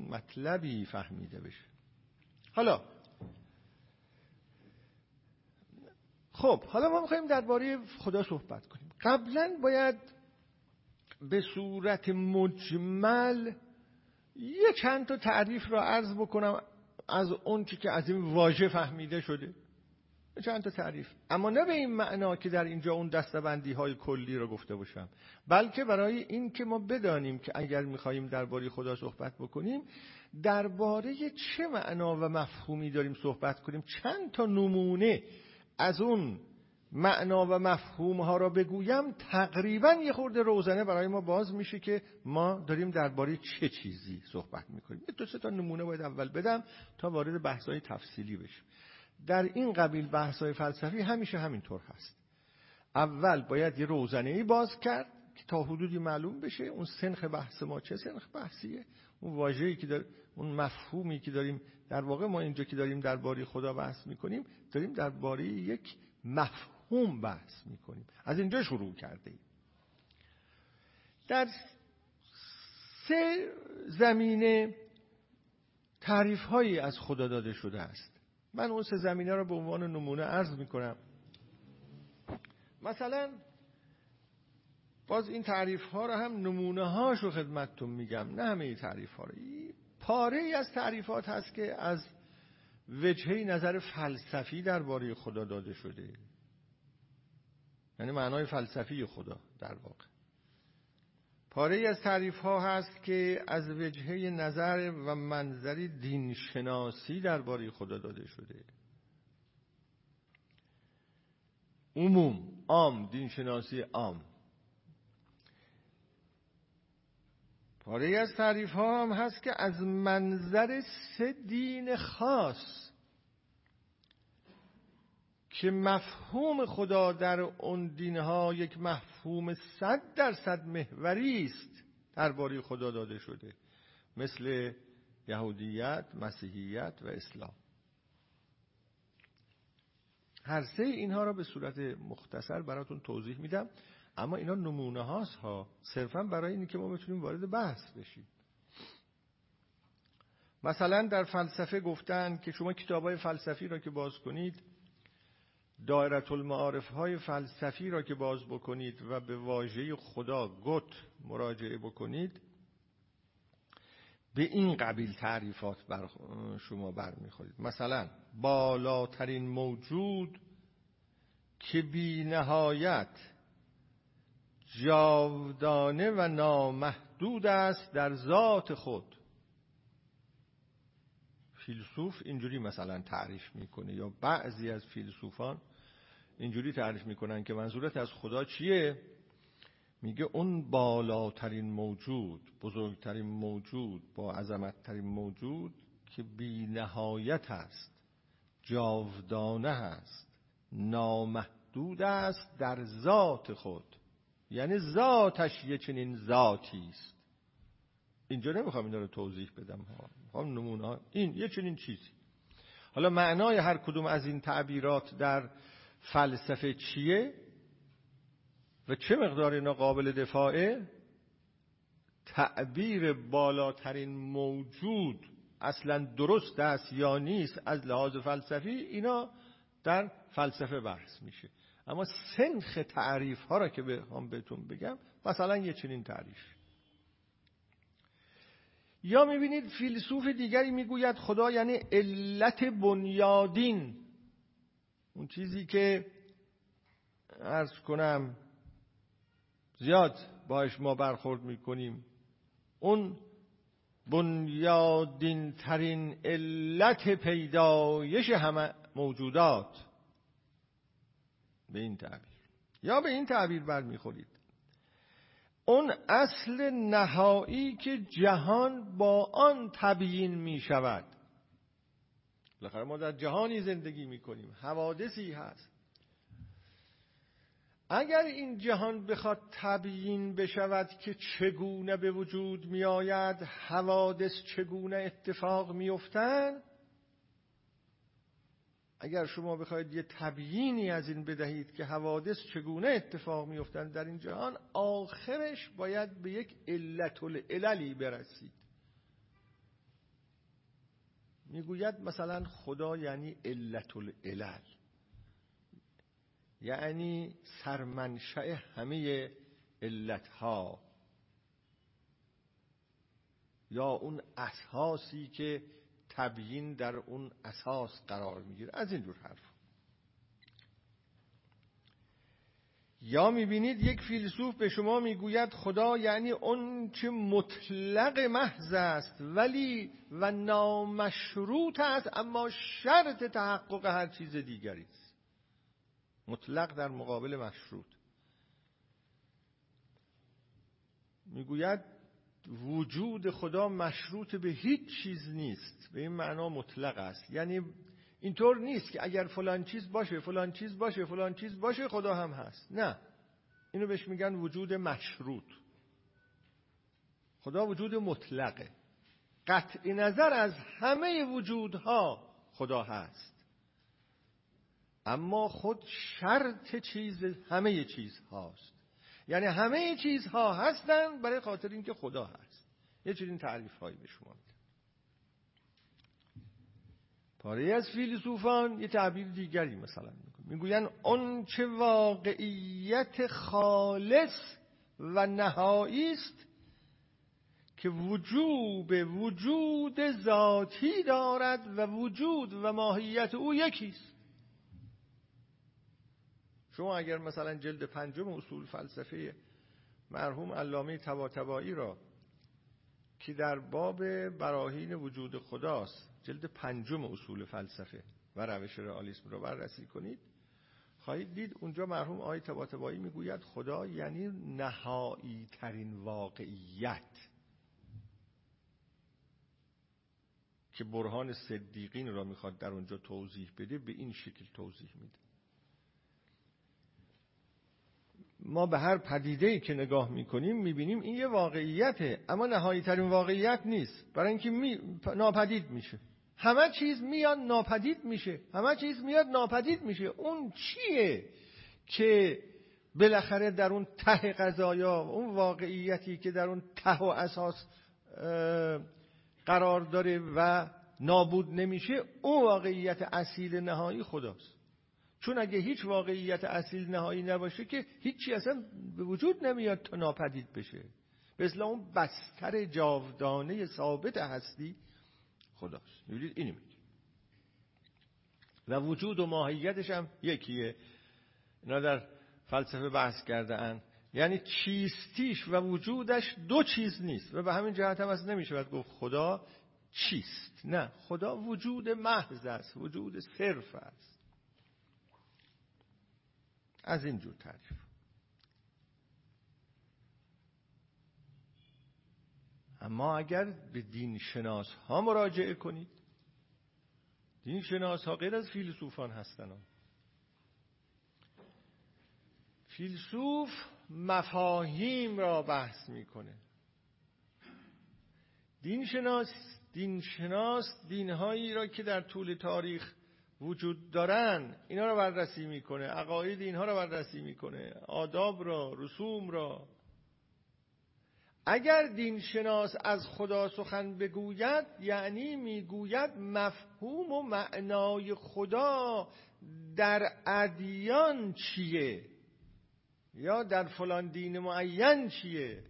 مطلبی فهمیده بشه. حالا خب حالا ما می‌خوایم درباره خدا صحبت کنیم. قبلا باید به صورت مجمل یه چند تا تعریف را عرض بکنم از اون که از این واژه فهمیده شده. چند تا تعریف. اما نه به این معنا که در اینجا اون دستبندی های کلی رو گفته باشم بلکه برای این که ما بدانیم که اگر میخواییم درباره خدا صحبت بکنیم درباره چه معنا و مفهومی داریم صحبت کنیم چند تا نمونه از اون معنا و مفهوم ها را بگویم تقریبا یه خورده روزنه برای ما باز میشه که ما داریم درباره چه چیزی صحبت می‌کنیم. دو سه تا نمونه باید اول بدم تا وارد بحث های تفصیلی بشیم. در این قبیل بحث های فلسفی همیشه همینطور هست. اول باید یه روزنه ای باز کرد که تا حدودی معلوم بشه اون سنخ بحث ما چه سنخ بحثیه. اون واژه‌ای که دار... اون مفهومی که داریم در واقع ما اینجا که داریم درباره خدا بحث می‌کنیم داریم درباره یک مفهوم بحث می‌کنیم. از اینجا شروع کرده ایم. در سه زمینه تعریف هایی از خدا داده شده است. من اون سه زمینه رو به عنوان نمونه عرض می‌کنم. مثلا باز این تعریف ها رو هم نمونه هاش رو خدمتتون میگم نه همه تعریف ها رو. پاره ای از تعریفات هست که از وجهه نظر فلسفی درباره خدا داده شده. یعنی معنای فلسفی خدا در واقع. پاره ای از تعریف ها هست که از وجهه نظر و منظری دینشناسی درباره خدا داده شده. عموم عام دینشناسی عام. پاره ای از تعریف ها هم هست که از منظر سه دین خاص که مفهوم خدا در اون دینها یک مفهوم صد درصد محوری است درباره خدا داده شده مثل یهودیت، مسیحیت و اسلام. هر سه اینها را به صورت مختصر براتون توضیح میدم اما اینا نمونه هاست ها. صرفا برای اینکه ما بتونیم وارد بحث بشیم. مثلا در فلسفه گفتن که شما کتاب های فلسفی را که باز کنید دایره المعارف های فلسفی را که باز بکنید و به واژه خدا گت مراجعه بکنید به این قبیل تعریفات بر شما برمیخورید. مثلا بالاترین موجود که بی نهایت جاودانه و نامحدود است در ذات خود. فیلسوف اینجوری مثلا تعریف می‌کنه یا بعضی از فیلسوفان اینجوری تعریف می‌کنن که منظورت از خدا چیه؟ میگه اون بالاترین موجود بزرگترین موجود با عظمتترین موجود که بی نهایت است جاودانه است نامحدود است در ذات خود. یعنی ذاتش یه چنین ذاتی است. اینجا نمی‌خوام اینا رو توضیح بدم ها. می‌خوام نمونه این یه چنین چیزی. حالا معنای هر کدوم از این تعبیرات در فلسفه چیه و چه مقدار اینا قابل دفاعه؟ تعبیر بالاترین موجود اصلا درست است یا نیست از لحاظ فلسفی اینا در فلسفه بحث میشه. اما سنخ تعریف ها را که هم بهتون بگم مثلا یه چنین تعریف. یا می‌بینید فیلسوف دیگری می‌گوید خدا یعنی علت بنیادین. اون چیزی که ارز کنم زیاد باش ما برخورد می‌کنیم. اون بنیادین ترین علت پیدایش همه موجودات. به این تعبیر. یا به این تعبیر برمیخورید. اون اصل نهایی که جهان با آن تبیین می شود بالاخره ما در جهانی زندگی می کنیم حوادثی هست. اگر این جهان بخواد تبیین بشود که چگونه به وجود می آید حوادث چگونه اتفاق می افتند اگر شما بخواید یه تبیینی از این بدهید که حوادث چگونه اتفاق میافتند در این جهان آخرش باید به یک علت العللی برسید. می‌گوید مثلا خدا یعنی علت العلل یعنی سرمنشأ همه علتها. یا اون اساسی که تبیین در اون اساس قرار می‌گیره. از این جور حرف. یا می‌بینید یک فیلسوف به شما می‌گوید خدا یعنی اون چه مطلق محض است ولی و نامشروط است اما شرط تحقق هر چیز دیگری است. مطلق در مقابل مشروط. می‌گوید وجود خدا مشروط به هیچ چیز نیست به این معنا مطلق است. یعنی اینطور نیست که اگر فلان چیز باشه فلان چیز باشه فلان چیز باشه خدا هم هست. نه. اینو بهش میگن وجود مشروط. خدا وجود مطلقه. قطع نظر از همه وجودها خدا هست. اما خود شرط چیز همه چیز هاست یعنی همه چیزها هستن برای خاطر اینکه خدا هست. یه چنین تعریف هایی به شما پاره از فیلسوفان یه تعبیر دیگری مثلا میگن می‌گوین اون چه واقعیت خالص و نهایی است که وجوب وجود ذاتی دارد و وجود و ماهیت او یکیست شما اگر مثلا جلد پنجم اصول فلسفه مرحوم علامه تباتبایی را که در باب براهین وجود خداست جلد پنجم اصول فلسفه و روش رئالیسم را بررسی کنید خواهید دید اونجا مرحوم آقای تباتبایی می‌گوید خدا یعنی نهایی ترین واقعیت که برهان صدیقین را می‌خواد در اونجا توضیح بده به این شکل توضیح میده. ما به هر پدیده که نگاه می‌کنیم می‌بینیم این یه واقعیته اما نهایی ترین واقعیت نیست. برای اینکه می... ناپدید میشه. همه چیز میاد ناپدید میشه. همه چیز میاد ناپدید میشه. اون چیه که بالاخره در اون ته قضایا اون واقعیتی که در اون ته و اساس قرار داره و نابود نمیشه اون واقعیت اصیل نهایی خداست. چون اگه هیچ واقعیت اصیل نهایی نباشه که هیچی اصلا به وجود نمیاد تا ناپدید بشه. مثل اون بستر جاودانه ثابت هستی خداست. می‌بینید؟ اینی میگه. و وجود و ماهیتش هم یکیه. اینا در فلسفه بحث کرده اند یعنی چیستیش و وجودش دو چیز نیست. و به همین جهت هم از نمیشه گفت خدا چیست. نه خدا وجود محض است وجود صرف است. از این جور تعریف. اما اگر به دین شناس ها مراجعه کنید دین شناس ها غیر از فیلسوفان هستن. فیلسوف مفاهیم را بحث می‌کنه. دین شناس دین شناس دینهایی را که در طول تاریخ وجود دارن اینا را بررسی می‌کنه عقاید اینها را بررسی می‌کنه آداب را رسوم را. اگر دین شناس از خدا سخن بگوید یعنی می‌گوید مفهوم و معنای خدا در ادیان چیه؟ یا در فلان دین معین چیه؟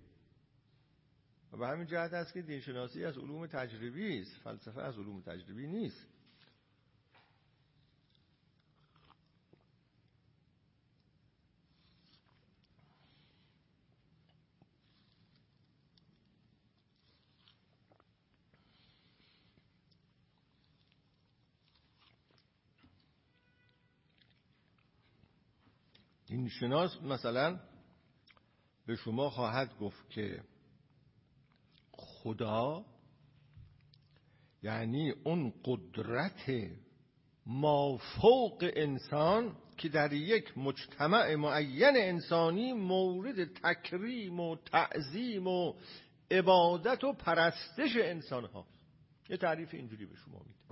و به همین جهت است که دین شناسی از علوم تجربی است فلسفه از علوم تجربی نیست. شناس مثلا به شما خواهد گفت که خدا یعنی اون قدرت مافوق انسان که در یک مجتمع معین انسانی مورد تکریم و تعظیم و عبادت و پرستش انسان هاست یه تعریف اینجوری به شما میده.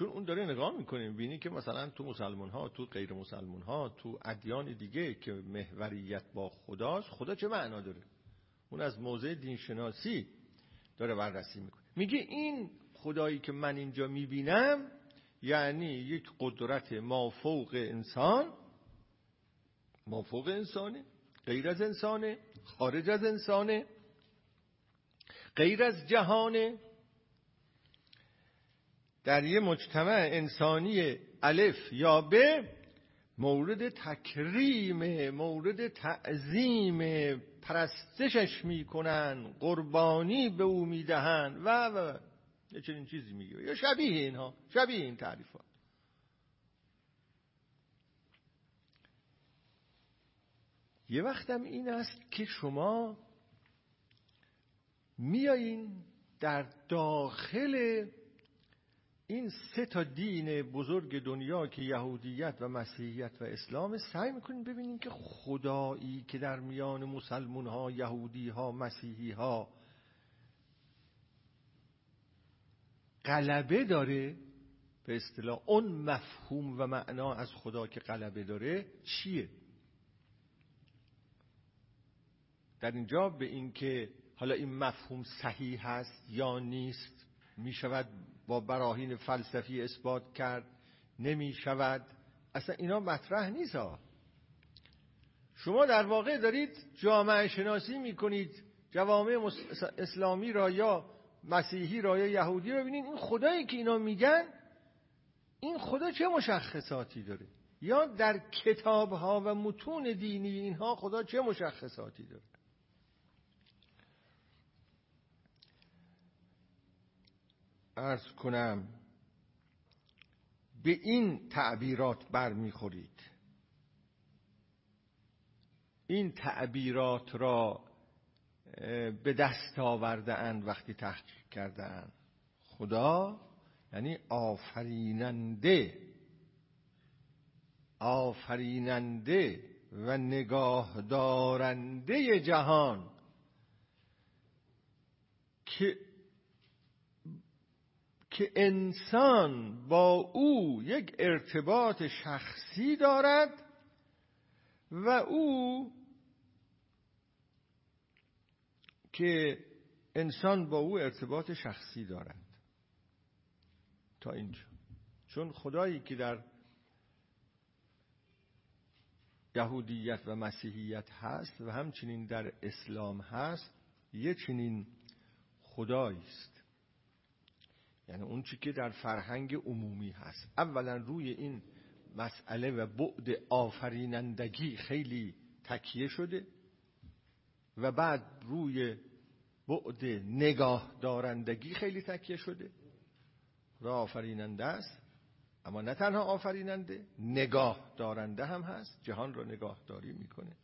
چون اون داره نگاه می‌کنه بینی که مثلا تو مسلمان ها تو غیر مسلمان ها تو ادیان دیگه که محوریت با خداست خدا چه معنا داره؟ اون از موضع دینشناسی داره بررسی می‌کنه. میگه این خدایی که من اینجا می‌بینم یعنی یک قدرت مافوق انسان مافوق انسانه غیر از انسانه خارج از انسانه غیر از جهانه. در یه مجتمع انسانی الف یا ب مورد تکریم مورد تعظیم پرستشش می‌کنن قربانی به او می‌دهن و و یه چنین چیزی میگه. یا شبیه اینها شبیه این تعریفات یه وقتم این است که شما میایین در داخل این سه تا دین بزرگ دنیا که یهودیت و مسیحیت و اسلام سعی می‌کنین ببینین که خدایی که در میان مسلمون ها یهودی ها مسیحی ها غلبه داره به اصطلاح اون مفهوم و معنا از خدا که غلبه داره چیه؟ در اینجا به اینکه حالا این مفهوم صحیح هست یا نیست می شود با براهین فلسفی اثبات کرد نمی شود. اصلا اینا مطرح نیست ها. شما در واقع دارید جامعه شناسی می کنید جوامع اسلامی را یا مسیحی را یا یهودی رو ببینید این خدایی که اینا میگن این خدا چه مشخصاتی داره؟ یا در کتاب ها و متون دینی اینها خدا چه مشخصاتی داره؟ ارز کنم به این تعبیرات برمیخورید. این تعبیرات را به دست آورده اند وقتی تحقیق کرده اند خدا یعنی آفریننده آفریننده و نگاه دارنده جهان که که انسان با او یک ارتباط شخصی دارد و او که انسان با او ارتباط شخصی دارد. تا اینجا. چون خدایی که در یهودیت و مسیحیت هست و همچنین در اسلام هست یه چنین خدایی است یعنی اون چی که در فرهنگ عمومی هست. اولا روی این مسئله و بعد آفرینندگی خیلی تکیه شده و بعد روی بعد نگاه دارندگی خیلی تکیه شده. را آفریننده است اما نه تنها آفریننده نگاه دارنده هم هست جهان را نگاهداری می‌کنه.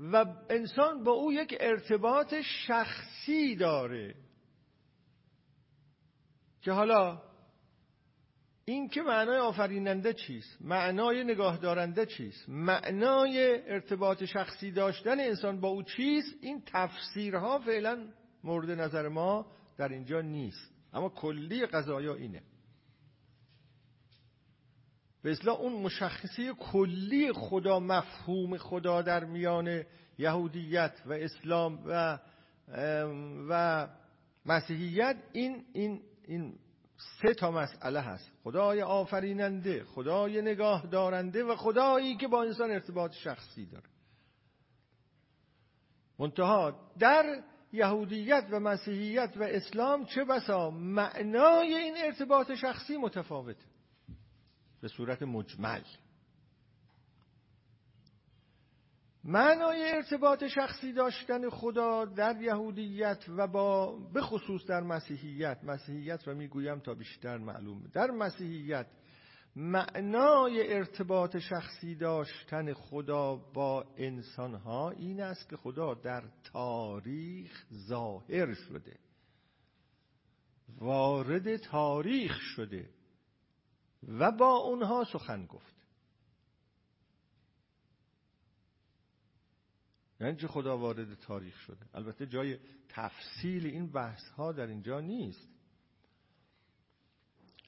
و انسان با او یک ارتباط شخصی داره. که حالا این که معنای آفریننده چیست؟ معنای نگاه دارنده چیست؟ معنای ارتباط شخصی داشتن انسان با او چیست؟ این تفسیرها فعلا مورد نظر ما در اینجا نیست. اما کلی قضایا اینه. به اون مشخصه کلی خدا مفهوم خدا در میان یهودیت و اسلام و و مسیحیت این این این سه تا مسئله هست. خدای آفریننده خدای نگاه دارنده و خدایی که با انسان ارتباط شخصی داره. منتها در یهودیت و مسیحیت و اسلام چه بسا معنای این ارتباط شخصی متفاوته. به صورت مجمل. معنای ارتباط شخصی داشتن خدا در یهودیت و با به خصوص در مسیحیت مسیحیت و می‌گویم تا بیشتر معلومه در مسیحیت معنای ارتباط شخصی داشتن خدا با انسانها این است که خدا در تاریخ ظاهر شده. وارد تاریخ شده و با اونها سخن گفت یعنی چه خدا وارد تاریخ شده. البته جای تفصیل این بحث ها در اینجا نیست.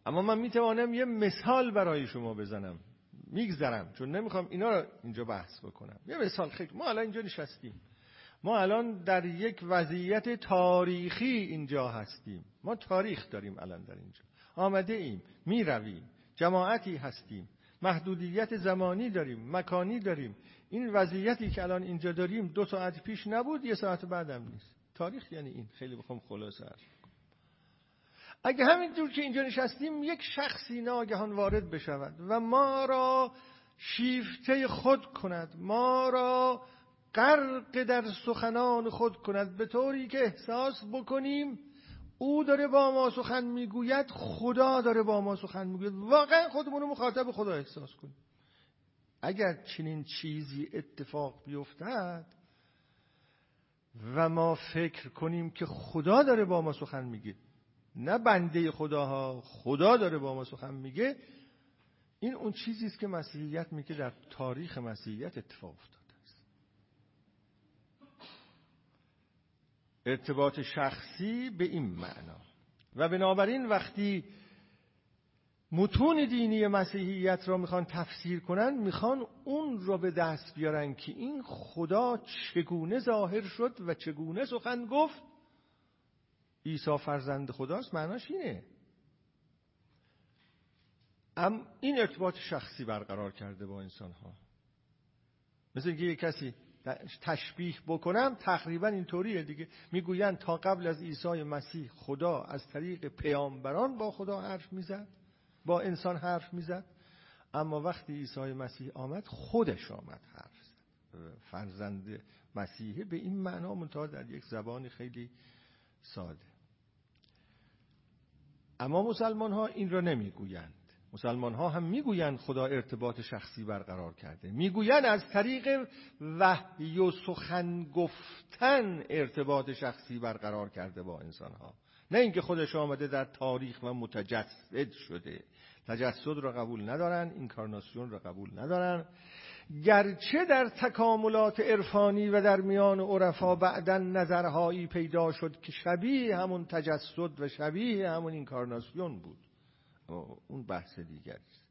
اما من می‌توانم یه مثال برای شما بزنم. میگذرم چون نمی‌خوام اینا رو اینجا بحث بکنم. یه مثال خیلی ما الان اینجا نشستیم. ما الان در یک وضعیت تاریخی اینجا هستیم. ما تاریخ داریم الان در اینجا. آمده ایم می رویم جماعتی هستیم. محدودیت زمانی داریم مکانی داریم. این وضعیتی که الان اینجا داریم دو ساعت پیش نبود یه ساعت بعدم نیست. تاریخ یعنی این. خیلی بخوام خلاصه ارز اگه همینجور که اینجا نشستیم یک شخصی ناگهان وارد بشود و ما را شیفته خود کند ما را غرق در سخنان خود کند. به طوری که احساس بکنیم او داره با ما سخن می‌گوید خدا داره با ما سخن می‌گوید. واقعا خودمون مخاطب خدا احساس کنیم. اگر چنین چیزی اتفاق بیفتد و ما فکر کنیم که خدا داره با ما سخن میگه نه بنده خداها خدا داره با ما سخن میگه این اون چیزی است که مسیحیت میگه در تاریخ مسیحیت اتفاق افتاده است. ارتباط شخصی به این معنا. و بنابراین وقتی متون دینی مسیحیت را می‌خوان تفسیر کنن می‌خوان اون را به دست بیارن که این خدا چگونه ظاهر شد و چگونه سخن گفت. عیسی فرزند خداست معناش اینه. ام این ارتباط شخصی برقرار کرده با انسان ها مثل اینکه یه کسی تشبیه بکنم تقریبا اینطوریه دیگه. می‌گویند تا قبل از عیسی مسیح خدا از طریق پیامبران با خدا حرف می‌زد. با انسان حرف می‌زد. اما وقتی عیسی مسیح آمد خودش آمد حرف زد. فرزند مسیحه به این معنا منتها در یک زبان خیلی ساده. اما مسلمان ها این را نمی‌گویند. مسلمان ها هم می‌گویند خدا ارتباط شخصی برقرار کرده. می‌گویند از طریق وحی و سخن گفتن ارتباط شخصی برقرار کرده با انسان ها نه اینکه خودش آمده در تاریخ و متجسد شده. تجسد را قبول ندارن اینکارناسیون را قبول ندارن. گرچه در تکاملات عرفانی و در میان عرفا بعدا نظرهایی پیدا شد که شبیه همون تجسد و شبیه همون اینکارناسیون بود. اون بحث دیگری است.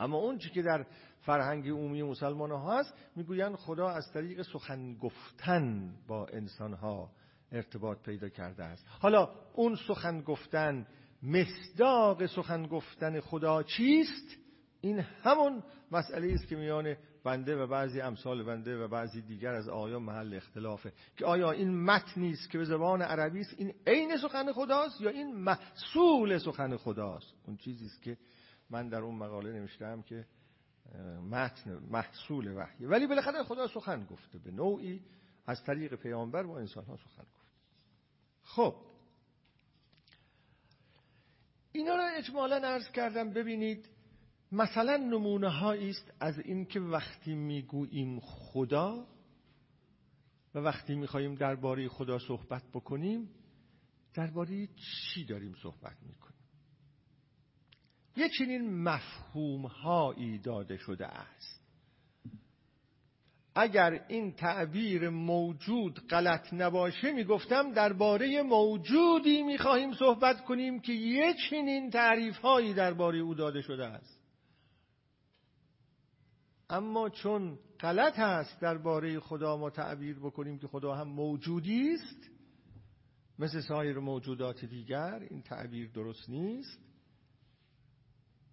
اما اون که در فرهنگ عمومی مسلمان ها هست می‌گویند خدا از طریق سخن گفتن با انسان ها ارتباط پیدا کرده است. حالا اون سخن گفتن مصداق سخن گفتن خدا چیست؟ این همون مسئله است که میان بنده و بعضی امثال بنده و بعضی دیگر از آیا محل اختلافه. که آیا این متنی است که به زبان عربی است؟ این عین سخن خداست یا این محصول سخن خداست؟ اون چیزی است که من در اون مقاله نوشتم که متن محصول وحی. ولی بالاخره خدا سخن گفته. به نوعی از طریق پیامبر با انسان ها سخن گفته. خب اینا را اجمالا عرض کردم ببینید مثلا نمونه است از اینکه وقتی می‌گوییم خدا و وقتی میخواییم درباره خدا صحبت بکنیم درباره چی داریم صحبت می‌کنیم؟ یه چنین مفهوم هایی داده شده است. اگر این تعبیر موجود غلط نباشه می‌گفتم درباره موجودی می‌خواهیم صحبت کنیم که یه چنین تعریف هایی درباره او داده شده است. اما چون غلط هست درباره خدا ما تعبیر بکنیم که خدا هم موجودی است مثل سایر موجودات دیگر این تعبیر درست نیست.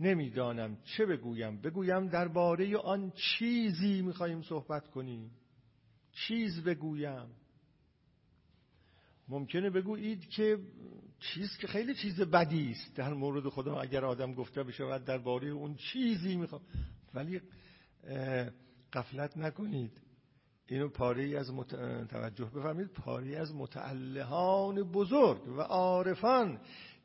نمی‌دانم چه بگویم. بگویم درباره آن چیزی می‌خواهیم صحبت کنیم. چیز بگویم. ممکنه بگویید که چیز که خیلی چیز بدی است. در مورد خدا اگر آدم گفته بشود درباره اون چیزی می‌خوام. ولی قفلت نکنید. اینو پاره از مت... توجه بفرمید پاره از متعلهان بزرگ و عارفان.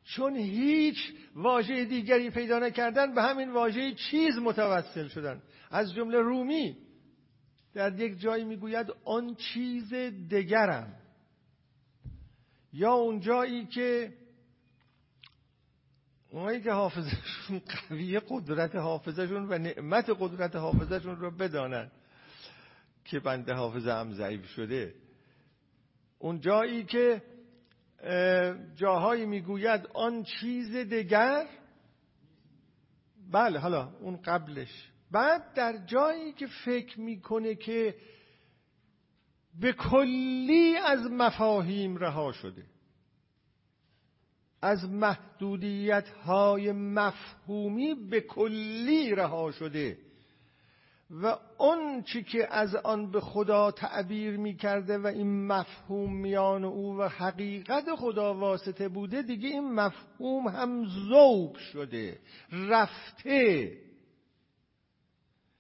چون هیچ واژه دیگری پیدا نکردن به همین واژه چیز متوسل شدن. از جمله رومی در یک جایی می‌گوید آن چیز دگرم. یا اون جایی که اونایی که حافظشون قویه قدرت حافظشون و نعمت قدرت حافظشون رو بدانن که بنده حافظه هم ضعیف شده. اون جایی که جاهایی می‌گوید آن چیز دگر بله حالا اون قبلش. بعد در جایی که فکر می‌کنه که به کلی از مفاهیم رها شده از محدودیت های مفهومی به کلی رها شده و اون چی که از آن به خدا تعبیر می کرده و این مفهوم میان او و حقیقت خدا واسطه بوده دیگه این مفهوم هم ذوق شده رفته.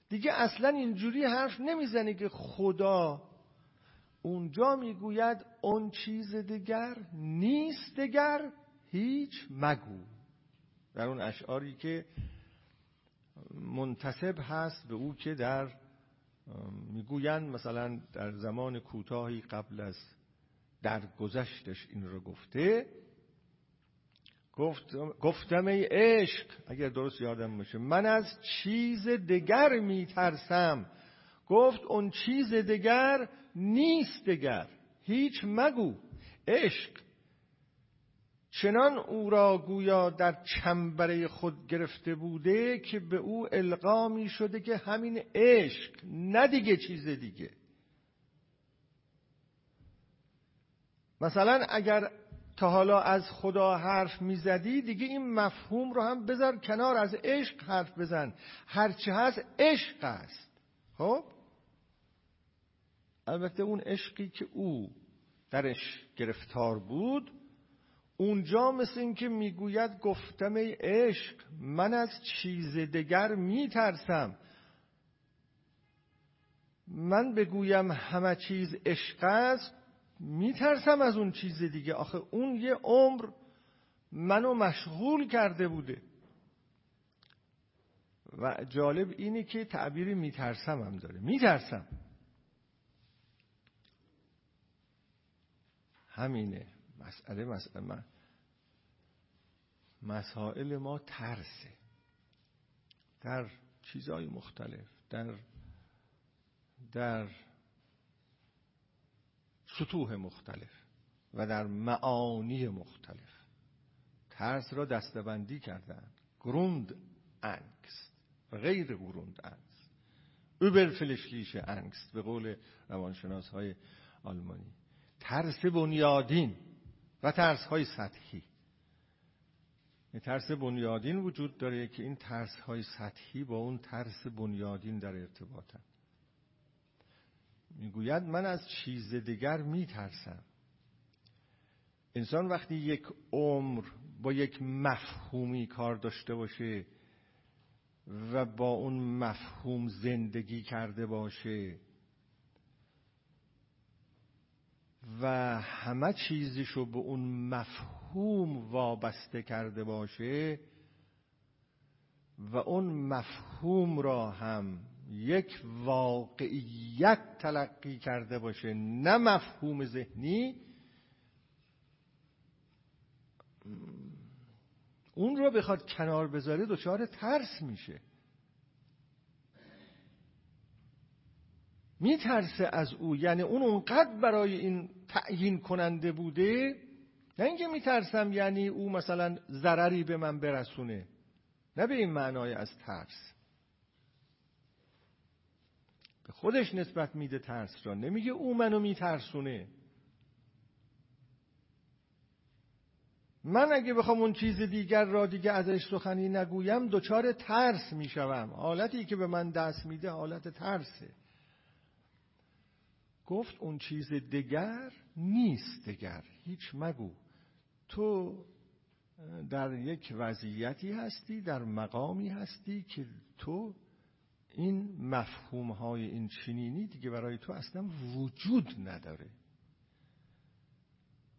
دیگه اصلا اینجوری حرف نمی‌زنه که خدا اونجا می‌گوید اون چیز دیگر نیست دیگر هیچ مگو. در اون اشعاری که منتصب هست به او که در می‌گویند مثلا در زمان کوتاهی قبل از در گذشتش این رو گفته. گفت گفتم ای عشق اگر درست یادم باشه من از چیز دگر میترسم. گفت اون چیز دگر نیست دگر هیچ مگو. عشق چنان او را گویا در چنبره خود گرفته بوده که به او القا می شده که همین عشق نه دیگه چیز دیگه. مثلا اگر تا حالا از خدا حرف می‌زدی دیگه این مفهوم رو هم بذار کنار از عشق حرف بزن. هرچه هست عشق است. خب؟ البته اون عشقی که او درش گرفتار بود اونجا مثل اینکه می‌گوید گفتم ای عشق من از چیز دگر میترسم. من بگویم همه چیز عشق است میترسم از اون چیز دیگه. آخه اون یه عمر منو مشغول کرده بوده. و جالب اینه که تعبیر میترسم هم داره. میترسم. همینه. مسئله مسئله من. مسائل ما ترسه. در چیزهای مختلف در در سطوح مختلف و در معانی مختلف. ترس را دستبندی کردند گروند انگست. و غیر گروند انگست. اوبر فلشلیش انگست به قول روانشناس های آلمانی. ترس بنیادین. و ترس های سطحی ترس بنیادین وجود داره که این ترس های سطحی با اون ترس بنیادین در ارتباطن. می‌گوید من از چیز دیگر میترسم. انسان وقتی یک عمر با یک مفهومی کار داشته باشه و با اون مفهوم زندگی کرده باشه و همه چیزشو به اون مفهوم وابسته کرده باشه و اون مفهوم را هم یک واقعیت تلقی کرده باشه نه مفهوم ذهنی. اون رو بخواد کنار بذاره دچار ترس میشه. میترسه از او. یعنی اون اونقدر برای این تعیین کننده بوده نه اینکه میترسم یعنی او مثلا ضرری به من برسونه. نه به این معنای از ترس. به خودش نسبت میده ترس را. نمیگه او منو میترسونه. من اگه بخوام اون چیز دیگر را دیگه ازش سخنی نگویم دچار ترس می‌شوم. حالتی که به من دست میده حالت ترسه. گفت اون چیز دگر نیست دگر. هیچ مگو. تو در یک وضعیتی هستی در مقامی هستی که تو این مفهوم های این چنینی دیگه برای تو اصلا وجود نداره.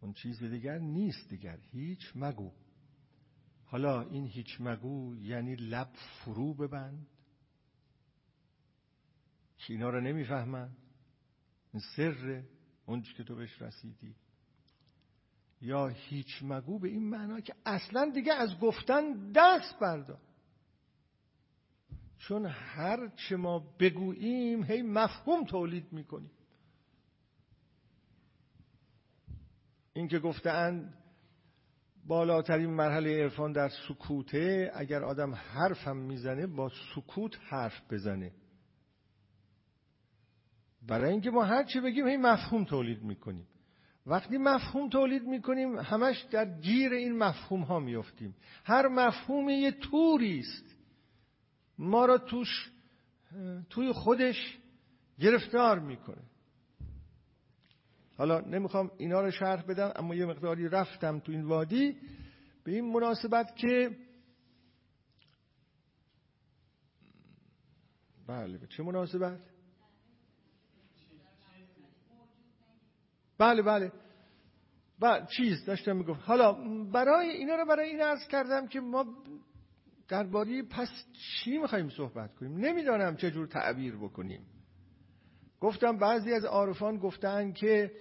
اون چیز دیگر نیست دیگر هیچ مگو. حالا این هیچ مگو یعنی لب فرو ببند. که اینا رو نمی‌فهمن. این سر اون که تو بهش رسیدی. یا هیچ مگو به این معنا که اصلا دیگه از گفتن دست بردار. چون هر چه ما بگوییم هی مفهوم تولید می‌کنیم. این که گفتند بالاترین مرحله عرفان در سکوته اگر آدم حرفم می‌زنه با سکوت حرف بزنه. برای اینکه ما هر چی بگیم هی مفهوم تولید می‌کنیم. وقتی مفهوم تولید می‌کنیم همش در گیر این مفهوم ها میفتیم هر مفهوم یه توری است. ما را توش توی خودش گرفتار می‌کنه. حالا نمی‌خوام اینا رو شرح بدم اما یه مقداری رفتم تو این وادی به این مناسبت که بله به چه مناسبت؟ بله بله. بله چیز داشتم می‌گفت. حالا برای اینا رو برای این عرض کردم که ما درباره پس چی می‌خوایم صحبت کنیم؟ نمی‌دانم چجور تعبیر بکنیم. گفتم بعضی از عارفان گفتن که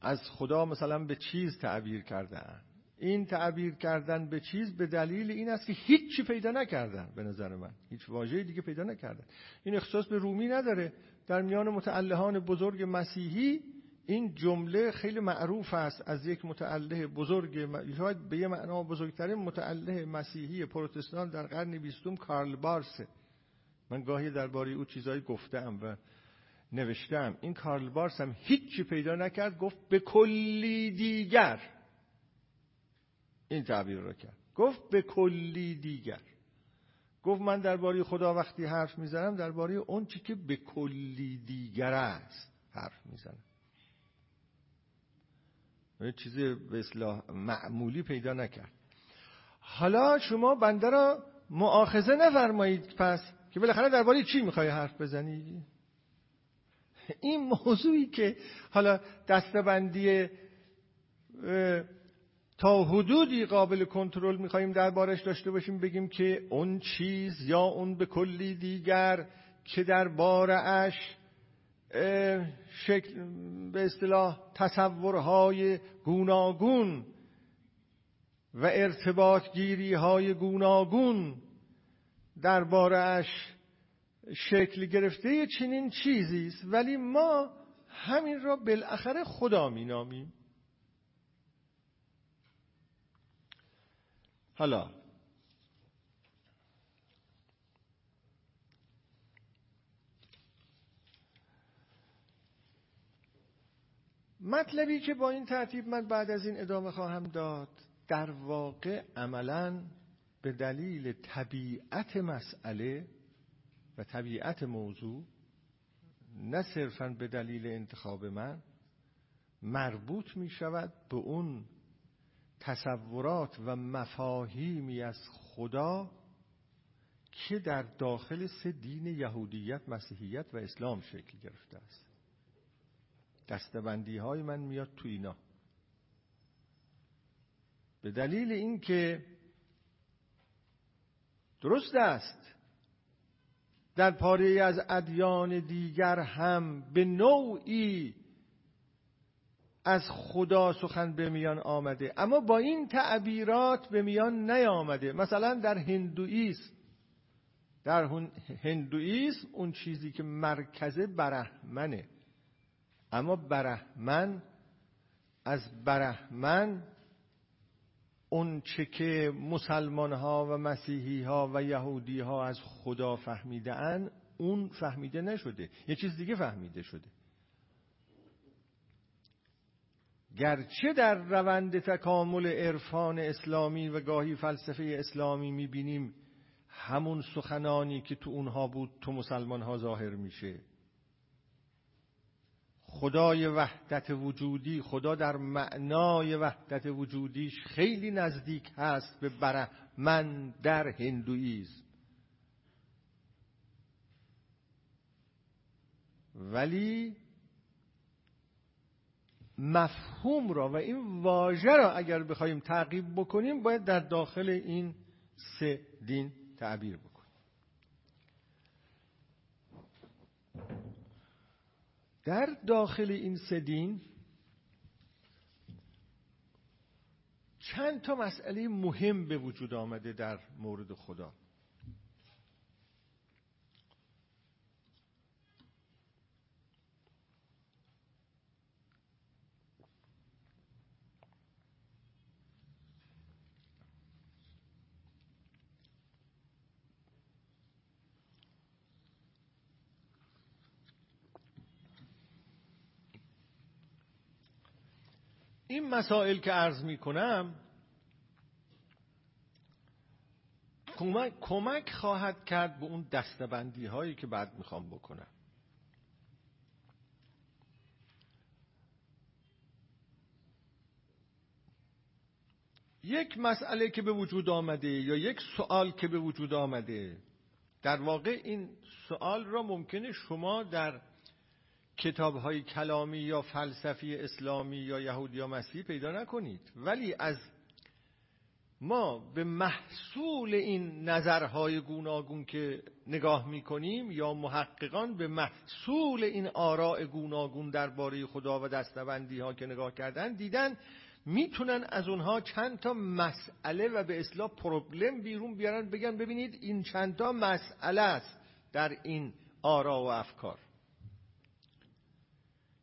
از خدا مثلا به چیز تعبیر کردن. این تعبیر کردن به چیز به دلیل این است که هیچی پیدا نکردن به نظر من. هیچ واژه دیگه پیدا نکردن. این اختصاص به رومی نداره. در میان متعلهان بزرگ مسیحی این جمله خیلی معروف است از یک متعله بزرگ شاید به یه معنا بزرگترین متعله مسیحی پروتستان در قرن بیستم کارل بارسه. من گاهی درباره او چیزایی گفتم و نوشتم. این کارل بارس هم هیچی پیدا نکرد گفت به کلی دیگر. این تعبیر رو کرد. گفت به کلی دیگر. گفت من درباره خدا وقتی حرف می‌زنم درباره اون چی که به کلی دیگر است حرف می‌زنم. چیز به اصلاح معمولی پیدا نکرد. حالا شما بنده را معاخذه نفرمایید پس که بالاخره درباره چی می‌خوای حرف بزنی؟ این موضوعی که حالا دستبندی تا حدودی قابل کنترل می‌خواهیم دربارش داشته باشیم بگیم که اون چیز یا اون به کلی دیگر که در بارش شکل به اصطلاح تصورهای گوناگون و ارتباط گیری های گوناگون دربارهش شکل گرفته چنین چیزی است. ولی ما همین را بالاخره خدا مینامیم. حالا. مطلبی که با این ترتیب من بعد از این ادامه خواهم داد در واقع عملا به دلیل طبیعت مسئله و طبیعت موضوع نه صرفا به دلیل انتخاب من مربوط می شود به اون تصورات و مفاهیمی از خدا که در داخل سه دین یهودیت، مسیحیت و اسلام شکل گرفته است. دستبندی های من میاد تو اینا. به دلیل اینکه درست است. در پاره از ادیان دیگر هم به نوعی از خدا سخن به میان آمده. اما با این تعبیرات به میان نیامده. مثلا در هندویسم در هندویسم اون چیزی که مرکز برهمنه. اما برهمن از برهمن اون چه که مسلمان ها و مسیحی ها و یهودی ها از خدا فهمیده اون فهمیده نشده. یه چیز دیگه فهمیده شده. گرچه در روند تکامل عرفان اسلامی و گاهی فلسفه اسلامی می‌بینیم همون سخنانی که تو اونها بود تو مسلمان ها ظاهر میشه. خدای وحدت وجودی خدا در معنای وحدت وجودیش خیلی نزدیک هست به برهمن در هندویزم ولی مفهوم را و این واژه را اگر بخوایم تعقیب بکنیم باید در داخل این سه دین تعبیر بکنیم. در داخل این سه دین چند تا مسئله مهم به وجود آمده در مورد خدا. این مسائل که عرض می کنم کمک, کمک خواهد کرد به اون دستبندی هایی که بعد می‌خوام بکنم. یک مسئله که به وجود آمده یا یک سوال که به وجود آمده در واقع این سوال را ممکنه شما در کتاب های کلامی یا فلسفی اسلامی یا یهودی یا مسیحی پیدا نکنید. ولی از ما به محصول این نظرهای گوناگون که نگاه می‌کنیم یا محققان به محصول این آراء گوناگون درباره خدا و دستبندی ها که نگاه کردن دیدن می‌تونن از اونها چند تا مسئله و به اصلاح پروبلم بیرون بیارن بگن ببینید این چند تا مسئله است در این آرا و افکار.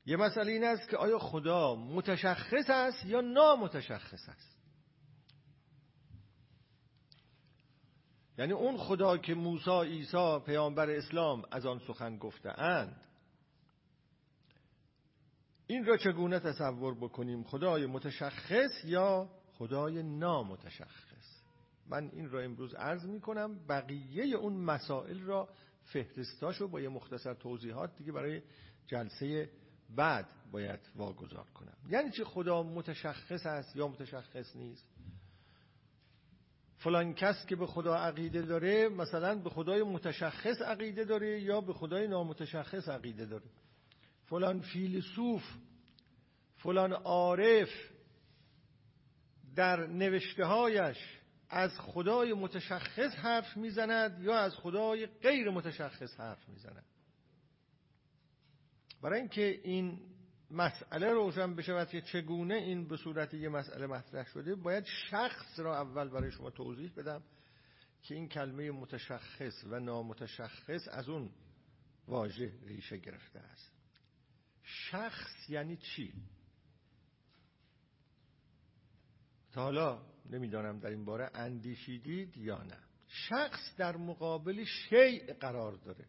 یه مسئله این است که آیا خدا متشخص است یا نامتشخص است؟ یعنی اون خدا که موسی عیسی پیامبر اسلام از آن سخن گفته اند این را چگونه تصور بکنیم؟ خدای متشخص یا خدای نامتشخص؟ من این را امروز عرض می کنم بقیه اون مسائل را فهرستاشو با یه مختصر توضیحات دیگه برای جلسه بعد باید واگذار کنم. یعنی چه خدا متشخص است یا متشخص نیست؟ فلان کس که به خدا عقیده داره مثلا به خدای متشخص عقیده داره یا به خدای نامتشخص عقیده داره. فلان فیلسوف فلان عارف در نوشته هایش از خدای متشخص حرف می‌زند یا از خدای غیر متشخص حرف می‌زند؟ برای اینکه این مسئله روشن بشود که چگونه این به صورت یه مسئله مطرح شده باید شخص را اول برای شما توضیح بدم که این کلمه متشخص و نامتشخص از اون واژه ریشه گرفته است. شخص یعنی چی؟ تا حالا نمی‌دانم در این باره اندیشیدید یا نه. شخص در مقابل شیء قرار داره.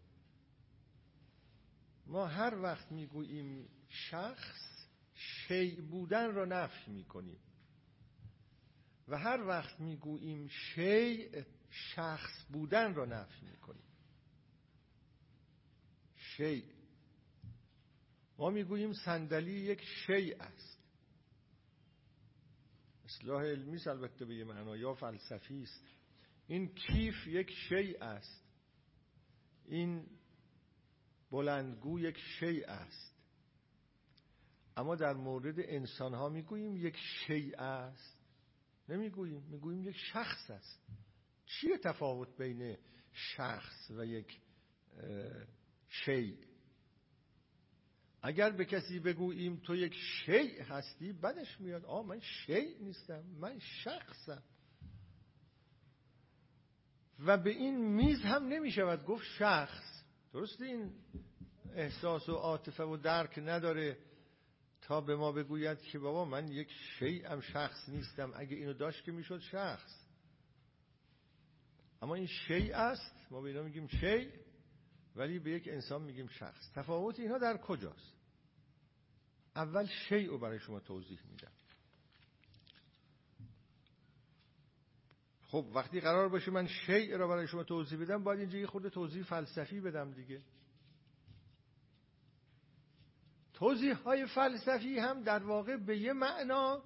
ما هر وقت می‌گوییم شخص شیء بودن را نفی می‌کنیم. و هر وقت می‌گوییم شیء شخص بودن را نفی می‌کنیم. شیء ما می‌گوییم صندلی یک شیء است. اصلاح علمی البته به یه معنا یا فلسفی است. این کیف یک شیء است. این بلندگو یک شیء است. اما در مورد انسان ها می‌گوییم یک شیء است. نمی‌گوییم می‌گوییم یک شخص است. چیه تفاوت بین شخص و یک شیء؟ اگر به کسی بگوییم تو یک شیء هستی بدش میاد آه من شیء نیستم من شخصم. و به این میز هم نمی‌شود گفت شخص. درست این احساس و عاطفه و درک نداره تا به ما بگوید که بابا من یک شیء شخص نیستم. اگه اینو داشت که می‌شد شخص. اما این شیء است. ما به اینا میگیم شیء ولی به یک انسان میگیم شخص. تفاوت اینها در کجاست؟ اول شیء رو برای شما توضیح میدم. خب وقتی قرار باشه من شیء را برای شما توضیح بدم باید اینجا یه خورده توضیح فلسفی بدم دیگه. توضیح های فلسفی هم در واقع به یه معنا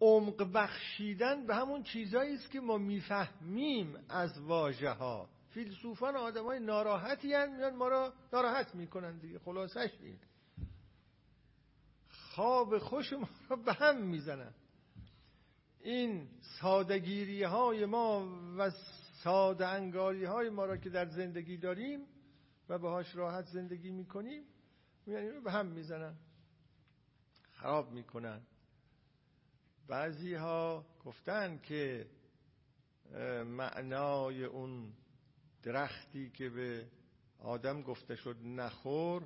عمق بخشیدن به همون چیزهایی است که ما می‌فهمیم از واژه ها فیلسوفان آدم های ناراحتی هن میان ما را ناراحت می‌کنن دیگه خلاصش این. خواب خوش ما را به هم می‌زنن. این سادگیری های ما و ساده انگاری های ما را که در زندگی داریم و باهاش راحت زندگی می‌کنیم یعنی به هم می‌زنن خراب می‌کنن. بعضی ها گفتن که معنای اون درختی که به آدم گفته شد نخور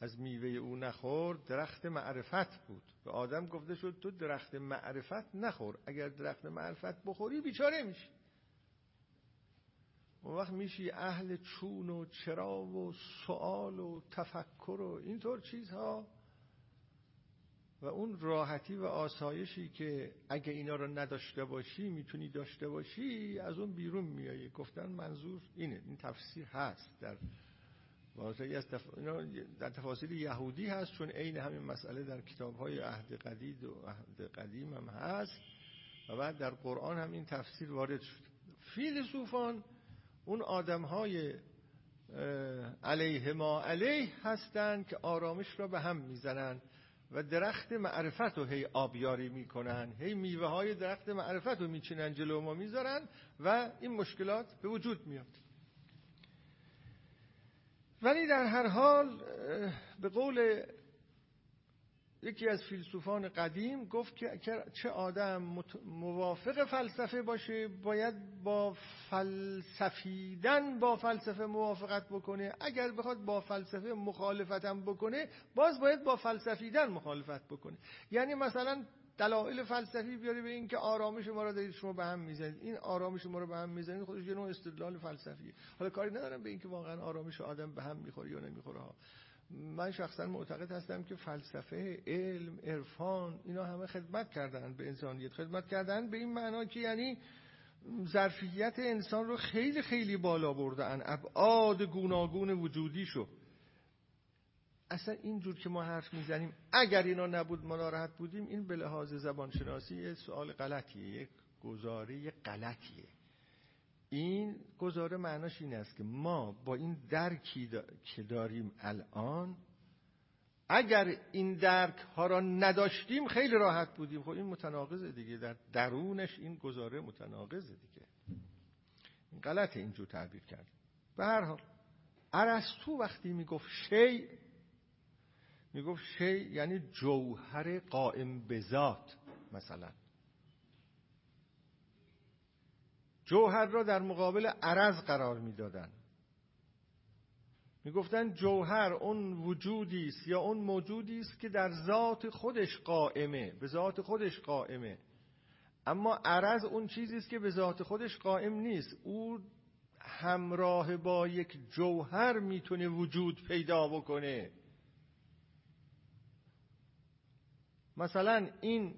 از میوه او نخور درخت معرفت بود. به آدم گفته شد تو درخت معرفت نخور. اگر درخت معرفت بخوری بیچاره میشی. اون وقت میشی اهل چون و چرا و سوال و تفکر و اینطور چیزها. و اون راحتی و آسایشی که اگه اینا رو نداشته باشی می‌تونی داشته باشی از اون بیرون میایی. گفتن منظور اینه. این تفسیر هست در واضحی از تف... در تفاصیل یهودی هست چون عین همین مسئله در کتاب های عهد قدید و عهد قدیم هم هست. و بعد در قرآن هم این تفسیر وارد شد. فیلسوفان اون آدم های علیه ما علیه هستند که آرامش را به هم می‌زنند و درخت معرفت رو هی آبیاری می‌کنن هی میوه های درخت معرفت رو میچینن جلو ما می‌ذارن و این مشکلات به وجود میاد. ولی در هر حال به قول یکی از فیلسوفان قدیم گفت که چه آدم موافق فلسفه باشه باید با فلسفیدن با فلسفه موافقت بکنه. اگر بخواد با فلسفه مخالفتم بکنه باز باید با فلسفیدن مخالفت بکنه. یعنی مثلا دلایل فلسفی بیاره به اینکه آرامش ما رو دارید شما به هم می‌زنید. این آرامش ما رو به هم می‌زنید خودش یه نوع استدلال فلسفیه. حالا کاری ندارم به اینکه واقعا آرامش آدم به هم می‌خوره یا نمی‌خوره ها. من شخصا معتقد هستم که فلسفه علم عرفان اینا همه خدمت کردن به انسانیت. خدمت کردن به این معنا که یعنی ظرفیت انسان رو خیلی خیلی بالا بردن ابعاد گوناگون وجودی شو اصلا اینجور که ما حرف می‌زنیم اگر اینا نبود ما ناراحت بودیم این به لحاظ زبانشناسی سوال غلطیه یک گزاره غلطیه. این گزاره معناش این است که ما با این درکی که داریم الان اگر این درک ها را نداشتیم خیلی راحت بودیم. خب این متناقضه دیگه در درونش این گزاره متناقضه دیگه. این غلطه اینجور تعبیر کرد به هر حال ارسطو وقتی می‌گفت شی می‌گفت شی یعنی جوهر قائم به ذات مثلا. جوهر را در مقابل عرض قرار می‌دادند می‌گفتند جوهر اون وجودی است یا اون موجودی است که در ذات خودش قائمه به ذات خودش قائمه. اما عرض اون چیزی است که به ذات خودش قائم نیست. او همراه با یک جوهر می‌تونه وجود پیدا بکنه. مثلا این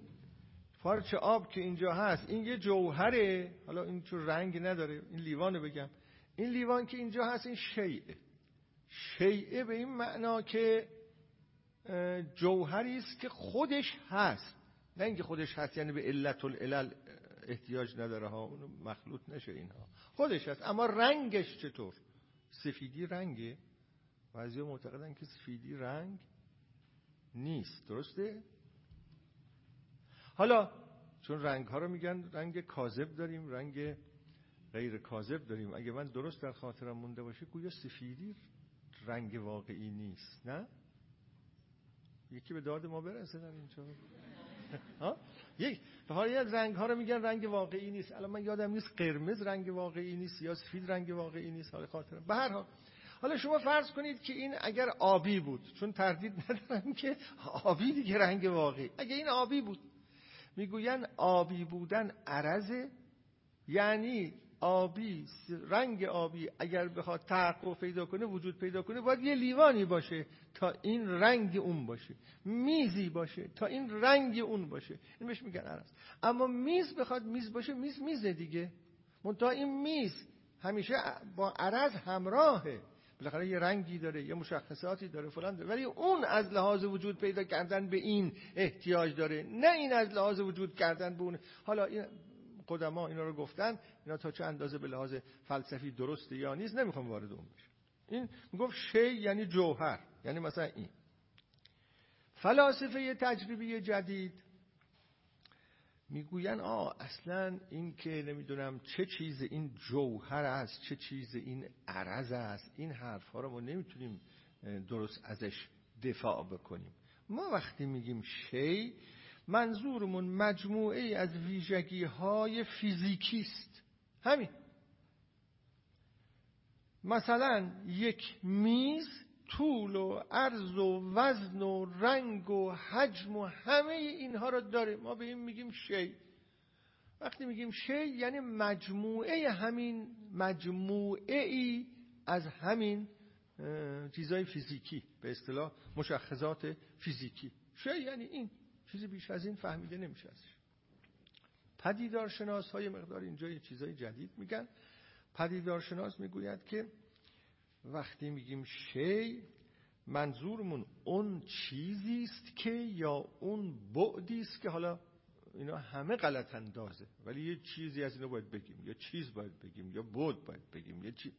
پارچه آب که اینجا هست این یه جوهره. حالا این چون رنگ نداره این لیوانو بگم. این لیوان که اینجا هست این شیعه. شیعه به این معنا که جوهری است که خودش هست. نه اینکه خودش هست یعنی به علت العلل احتیاج نداره ها اونو مخلوط نشه اینها. خودش هست اما رنگش چطور؟ سفیدی رنگه. بعضی معتقدن که سفیدی رنگ نیست. درسته؟ حالا چون رنگ ها رو میگن رنگ کاذب داریم رنگ غیر کاذب داریم. اگه من درست در خاطرم مونده باشه گویا سفیدی رنگ واقعی نیست نه؟ یکی به داد ما برسه در اینجا. ها؟ یک به حال از رنگ ها رو میگن رنگ واقعی نیست. الان من یادم نیست قرمز رنگ واقعی نیست یا سفید رنگ واقعی نیست حال خاطرم. به هر حال حالا شما فرض کنید که این اگر آبی بود چون تردید ندارم که آبی دیگه رنگ واقعی. اگه این آبی بود می‌گوین آبی بودن عرضه یعنی آبی رنگ آبی اگر بخواد تحقق پیدا کنه وجود پیدا کنه باید یه لیوانی باشه تا این رنگ اون باشه. میزی باشه تا این رنگ اون باشه. این بهش میگن عرض. اما میز بخواد میز باشه میز میزه دیگه. منتها این میز همیشه با عرض همراهه. بالاخره یه رنگی داره یه مشخصاتی داره فلان داره. ولی اون از لحاظ وجود پیدا کردن به این احتیاج داره. نه این از لحاظ وجود کردن به اون. حالا این قدما اینا رو گفتن اینا تا چه اندازه به لحاظ فلسفی درسته یا نیست نمی‌خوام وارد اون بشم. این می‌گفت شی یعنی جوهر یعنی مثلا این. فلاسفه تجربی جدید می‌گوین آ اصلا این که نمی‌دونم چه چیز این جوهر است چه چیز این عرض است این حرف ها رو ما نمی‌تونیم درست ازش دفاع بکنیم. ما وقتی میگیم شی منظورمون مجموعه از ویژگی های فیزیکی است. همین. مثلا یک میز طول و عرض و وزن و رنگ و حجم و همه اینها رو داره ما به این میگیم شی. وقتی میگیم شی یعنی مجموعه همین مجموعه ای از همین چیزای فیزیکی به اصطلاح مشخصات فیزیکی. شی یعنی این. چیزی بیش از این فهمیده نمیشه ازش. پدیدارشناس های مقدار اینجا یه چیزای جدید میگن. پدیدارشناس می‌گوید که وقتی میگیم شی منظورمون اون چیزی است که یا اون بعدی است که حالا اینا همه غلط اندازه. ولی یه چیزی از اینا باید بگیم یا چیز باید بگیم یا بود باید بگیم یا چی.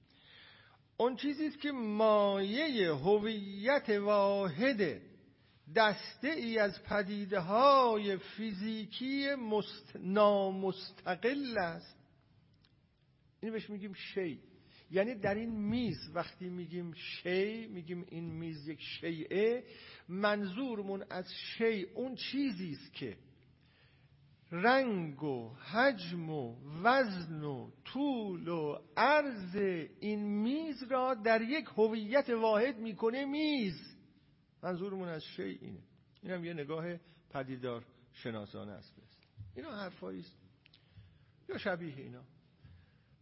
اون چیزی است که مایه هویت واحد دسته ای از پدیده های فیزیکی مست... نامستقل است. این بهش میگیم شی. یعنی در این میز وقتی میگیم شی میگیم این میز یک شیعه منظورمون از شی اون چیزی است که رنگ و حجم و وزن و طول و عرض این میز را در یک هویت واحد می‌کنه میز. منظورمون از شی اینه. این هم یه نگاه پدیدار شناسانه است. اینا حرفایی است. یا شبیه اینا.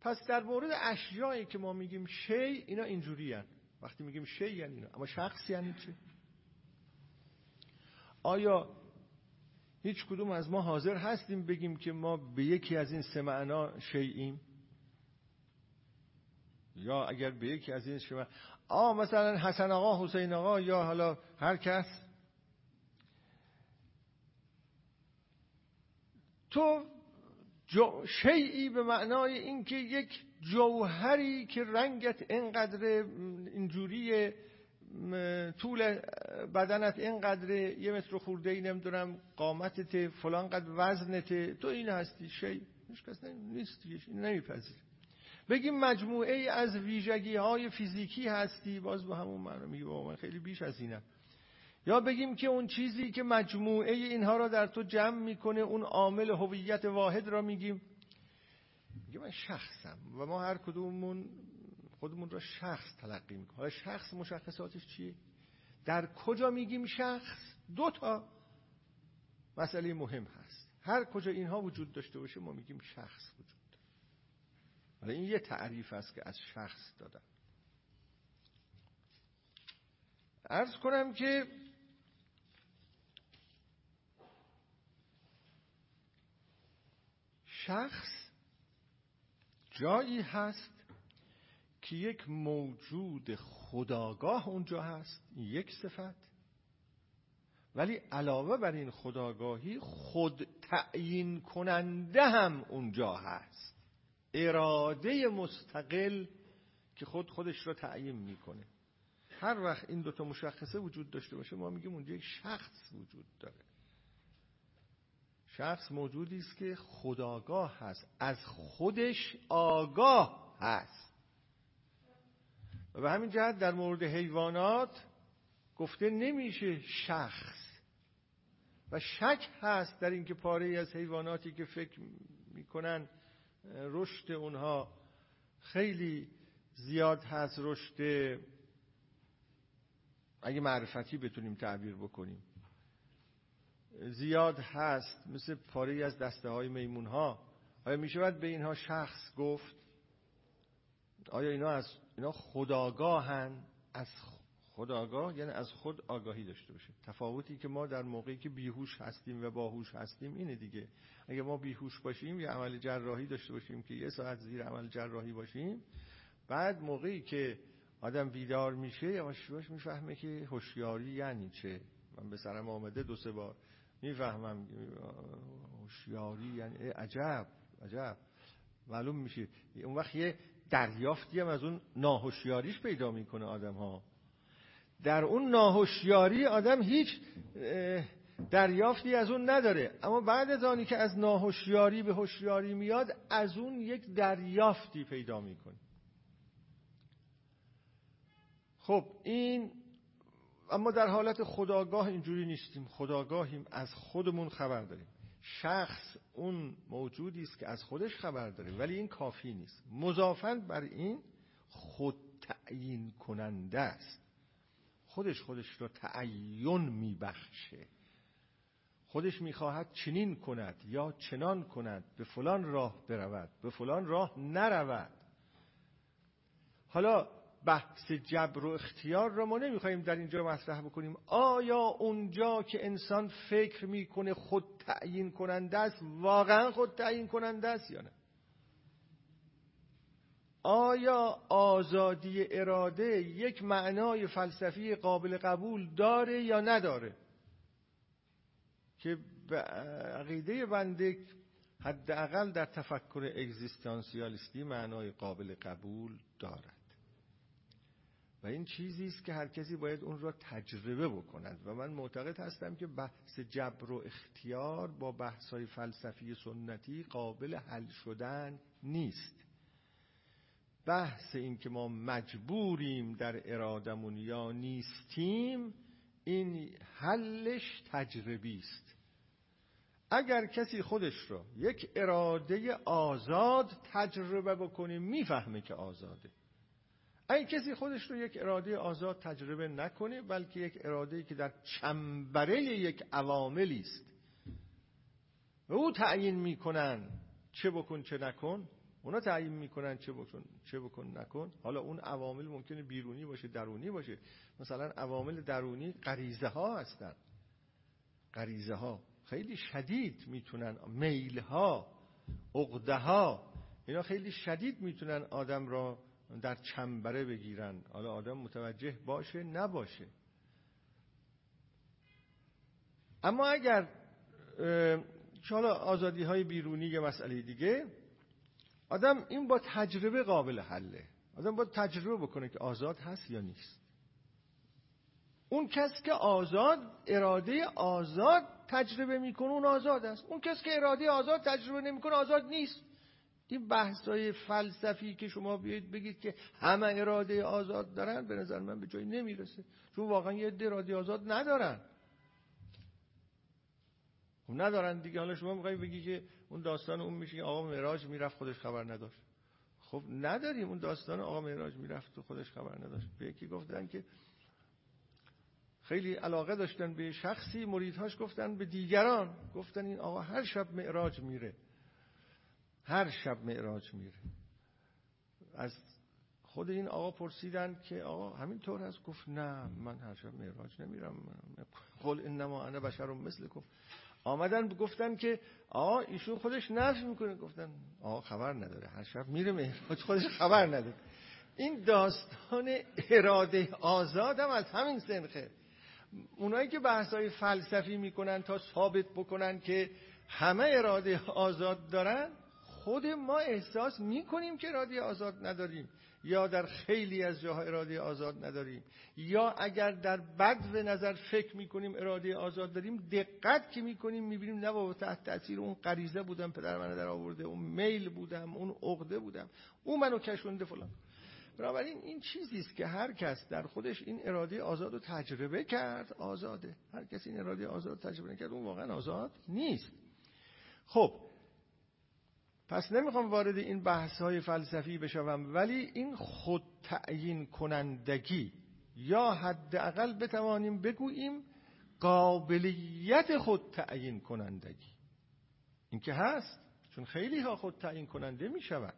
پس در مورد اشیایی که ما میگیم شی اینا اینجوری. وقتی میگیم شی یعنی اینا. اما شخص یعنی چه آیا هیچ کدوم از ما حاضر هستیم بگیم که ما به یکی از این سه معنا شیعیم یا اگر به یکی از این شما آ مثلا حسن آقا حسین آقا یا حالا هر کس. تو شیعی به معنای اینکه یک جوهری که رنگت اینقدر اینجوری طول بدنت اینقدر یه متر خورده ای نمی‌دونم قامتت فلان قد وزنت تو این هستی شی هیچ کس نیست این نمیپذیر بگیم مجموعه از ویژگی های فیزیکی هستی باز با همون معنی میگه من خیلی بیش از اینم. یا بگیم که اون چیزی که مجموعه اینها را در تو جمع می‌کنه اون عامل هویت واحد را میگیم؟ میگه من شخصم و ما هر کدوممون خودمون را شخص تلقی می‌کنیم. حالا شخص مشخصاتش چیه؟ در کجا میگیم شخص؟ دو تا مسئله مهم هست. هر کجا اینها وجود داشته باشه ما میگیم شخص وجود داره. حالا این یه تعریف است که از شخص دادم ارز کنم که شخص جایی هست که یک موجود خداگاه اونجا هست یک صفت. ولی علاوه بر این خداگاهی خود تعیین کننده هم اونجا هست. اراده مستقل که خود خودش را تعیین می‌کنه. هر وقت این دوتا مشخصه وجود داشته باشه ما میگیم اونجا یک شخص وجود داره. شخص موجودی است که خداگاه هست از خودش آگاه هست. و به همین جهت در مورد حیوانات گفته نمیشه شخص. و شک هست در اینکه پاره از حیواناتی که فکر می‌کنن رشد اونها خیلی زیاد هست رشد اگه معرفتی بتونیم تعبیر بکنیم. زیاد هست مثل پاره از دسته های میمون ها آیا می شود به اینها شخص گفت؟ آیا اینا از اینا خداگاهن؟ از خداگاه یعنی از خود آگاهی داشته باشه. تفاوتی که ما در موقعی که بیهوش هستیم و باهوش هستیم اینه دیگه. اگه ما بیهوش باشیم یه عمل جراحی داشته باشیم که یه ساعت زیر عمل جراحی باشیم بعد موقعی که آدم بیدار میشه یواش می‌فهمه که هوشیاری یعنی چه. من به سرم آمده دو سه بار. می‌فهمم هوشیاری یعنی عجب عجب. معلوم میشه. اون وقت یه دریافتی هم از اون ناهوشیاریش پیدا می‌کنه آدم ها در اون ناهوشیاری آدم هیچ دریافتی از اون نداره. اما بعد از آنی که از ناهوشیاری به هوشیاری میاد از اون یک دریافتی پیدا می‌کنه. خب این اما در حالت خداگاه اینجوری نیستیم. خداگاهیم از خودمون خبر داریم. شخص اون موجودی است که از خودش خبر داره ولی این کافی نیست. مضافن بر این خود تعیین کننده است. خودش خودش را تعین میبخشه. خودش می‌خواهد چنین کند یا چنان کند. به فلان راه برود به فلان راه نرود. حالا بحث جبر و اختیار را ما نمی‌خوایم در اینجا مطرح بکنیم. آیا اونجا که انسان فکر می‌کنه خود تعیین کننده است واقعا خود تعیین کننده است یا نه؟ آیا آزادی اراده یک معنای فلسفی قابل قبول داره یا نداره؟ که عقیده بنده حداقل در تفکر اگزیستانسیالیستی معنای قابل قبول دارد. و این چیزی است که هر کسی باید اون را تجربه بکند. و من معتقد هستم که بحث جبر و اختیار با بحث های فلسفی سنتی قابل حل شدن نیست. بحث این که ما مجبوریم در ارادمون یا نیستیم این حلش تجربی است. اگر کسی خودش را یک اراده آزاد تجربه بکنه می‌فهمه که آزاده. اگه کسی خودش رو یک اراده آزاد تجربه نکنه بلکه یک اراده که در چنبره یک عواملی است. و او تعیین می‌کنن چه بکن چه نکن اونا تعیین می‌کنن چه بکن چه بکن نکن. حالا اون عوامل ممکنه بیرونی باشه درونی باشه. مثلا عوامل درونی غریزه ها هستن. غریزه ها خیلی شدید می‌تونن میل ها عقده ها اینا خیلی شدید می‌تونن آدم را در چنبره بگیرن. حالا آدم متوجه باشه نباشه. اما اگر حالا آزادی های بیرونی یه مسئله دیگه آدم این با تجربه قابل حله. آدم با تجربه بکنه که آزاد هست یا نیست. اون کس که آزاد اراده آزاد تجربه می‌کنه اون آزاد است. اون کس که اراده آزاد تجربه نمی‌کنه آزاد نیست. این بحث های فلسفی که شما بیاید بگید که همه اراده آزاد دارن به نظر من به جایی نمی‌رسه. چون واقعا یه اراده آزاد ندارن. خب ندارن دیگه. حالا شما میخوایی بگی که اون داستان اون میشه که آقا معراج می‌رفت خودش خبر نداشت. خب نداریم. اون داستان آقا معراج می‌رفت و خودش خبر نداشت. به یکی گفتن که خیلی علاقه داشتن به شخصی مریدهاش گفتن به دیگران. گفتن این آقا هر شب معراج میره. هر شب معراج میره. از خود این آقا پرسیدن که آقا همین طور هست؟ گفت نه من هر شب معراج نمیرم. قل انما انا بشر مثلکم. آمدن گفتن که آقا ایشون خودش نفی می‌کنه. گفتن آقا خبر نداره. هر شب میره معراج خودش خبر نداره. این داستان اراده آزاد هم از همین سنخه. اونایی که بحث های فلسفی می‌کنن تا ثابت بکنن که همه اراده آزاد دارن خود ما احساس می‌کنیم که اراده آزاد نداریم یا در خیلی از جاها اراده آزاد نداریم یا اگر در بد و نظر فکر می‌کنیم اراده آزاد داریم دقت که می‌کنیم می‌بینیم نه بابا تحت تاثیر اون غریزه بودم پدر من در آورده اون میل بودم اون عقده بودم اون منو کشونده فلان. بنابراین این چیزی است که هر کس در خودش این اراده آزاد رو تجربه کرد آزاده. هر کس این اراده آزاد تجربه کرد اون واقعا آزاد نیست. خب پس نمی‌خوام وارد این بحث های فلسفی بشوم ولی این خود تعیین کنندگی یا حداقل بتوانیم بگوییم قابلیت خود تعیین کنندگی. این که هست چون خیلی ها خود تعیین کننده می شود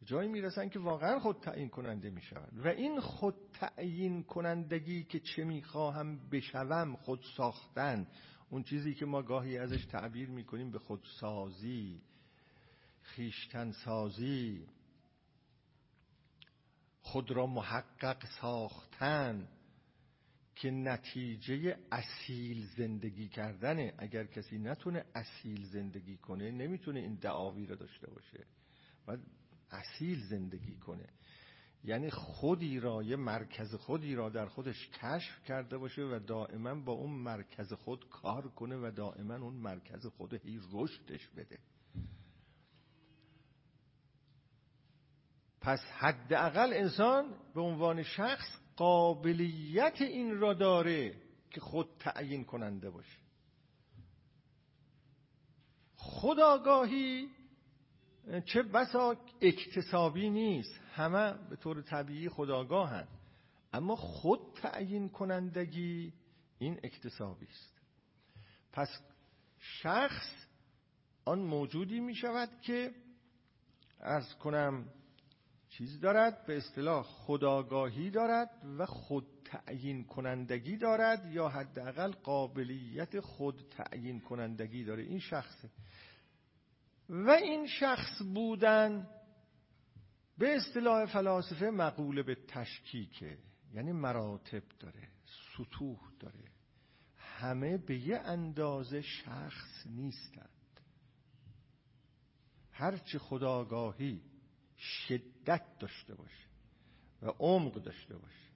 به جایی می‌رسن که واقعا خود تعیین کننده می شود و این خود تعیین کنندگی که چه می‌خواهم بشوم خود ساختن اون چیزی که ما گاهی ازش تعبیر می‌کنیم به خودسازی خیشتن سازی خود را محقق ساختن که نتیجه اصیل زندگی کردنه. اگر کسی نتونه اصیل زندگی کنه نمی‌تونه این دعاوی را داشته باشه و اصیل زندگی کنه. یعنی خودی را یه مرکز خودی را در خودش کشف کرده باشه و دائما با اون مرکز خود کار کنه و دائما اون مرکز خود هی رشدش بده. پس حداقل انسان به عنوان شخص قابلیت این را داره که خود تعیین کننده باشه. خداگاهی چه بسا اکتسابی نیست. همه به طور طبیعی خداگاهند اما خود تعیین کنندگی این اکتسابی است. پس شخص آن موجودی می شود که از کنم چیز دارد به اصطلاح خداگاهی دارد و خود تعیین کنندگی دارد یا حداقل قابلیت خود تعیین کنندگی داره. این شخصه. و این شخص بودن به اصطلاح فلاسفه مقوله به تشکیکه. یعنی مراتب داره سطوح داره. همه به یه اندازه شخص نیستند. هرچه خداگاهی شدت داشته باشه و عمق داشته باشه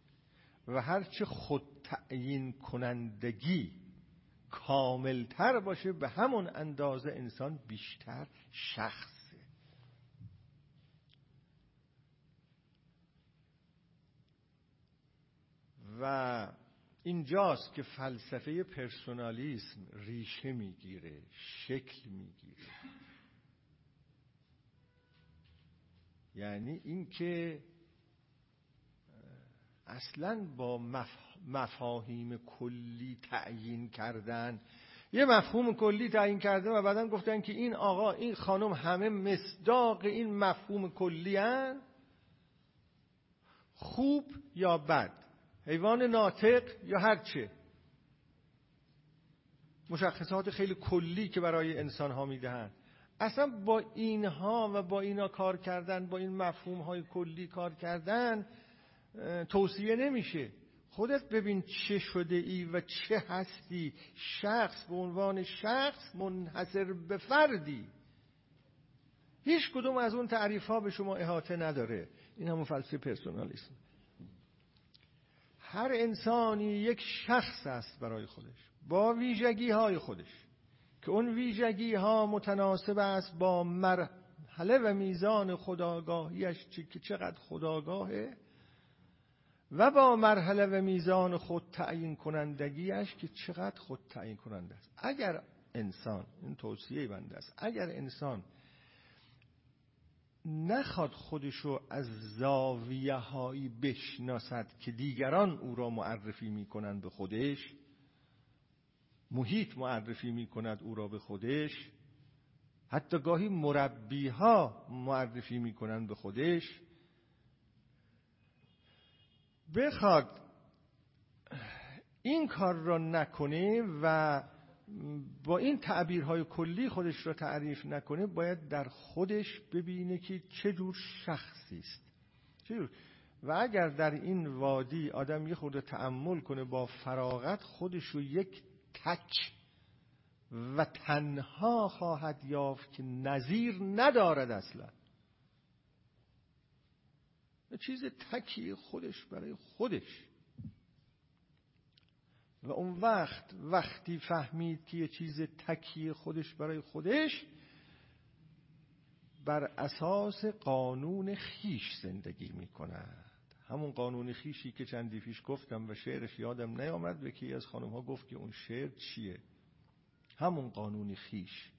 و هرچه خود تعیین کنندگی کاملتر باشه به همون اندازه انسان بیشتر شخصه. و اینجاست که فلسفه پرسونالیسم ریشه می‌گیره شکل می‌گیره. یعنی اینکه اصلا با مفاهیم کلی تعیین کردن. یه مفهوم کلی تعیین کرده و بعدا گفتن که این آقا این خانم همه مصداق این مفهوم کلی هن. خوب یا بد؟ حیوان ناطق یا هرچه مشخصات خیلی کلی که برای انسان ها می‌دهند. اصلا با اینها و با اینا کار کردن با این مفهوم های کلی کار کردن توصیه نمیشه. خودت ببین چه شده ای و چه هستی. شخص به عنوان شخص منحصر به فردی. هیچ کدوم از اون تعریف ها به شما احاطه نداره. این همون فلسفه پرسونالیسم. هر انسانی یک شخص است برای خودش با ویژگی های خودش که اون ویژگی ها متناسب است با مرحله و میزان خداگاهیش که چقدر خداگاهه. و با مرحله و میزان خود تعیین کنندگیش که چقدر خود تعیین کننده است. اگر انسان این توصیه بنده است اگر انسان نخواد خودشو از زاویه هایی بشناسد که دیگران او را معرفی می‌کنند به خودش محیط معرفی می کند او را به خودش حتی گاهی مربی ها معرفی می کنند به خودش بخواد این کار را نکنه و با این تعبیرهای کلی خودش را تعریف نکنه باید در خودش ببینه که چه جور شخصی است. و اگر در این وادی آدم یه خورده تعمل کنه با فراغت خودش رو یک تک و تنها خواهد یافت که نظیر ندارد اصلا. چیز تکی خودش برای خودش. و اون وقت وقتی فهمید که یه چیز تکی خودش برای خودش بر اساس قانون خیش زندگی می کند همون قانون خیشی که چندی پیش گفتم و شعرش یادم نیامد به کی از خانم ها گفت که اون شعر چیه؟ همون قانون خیش.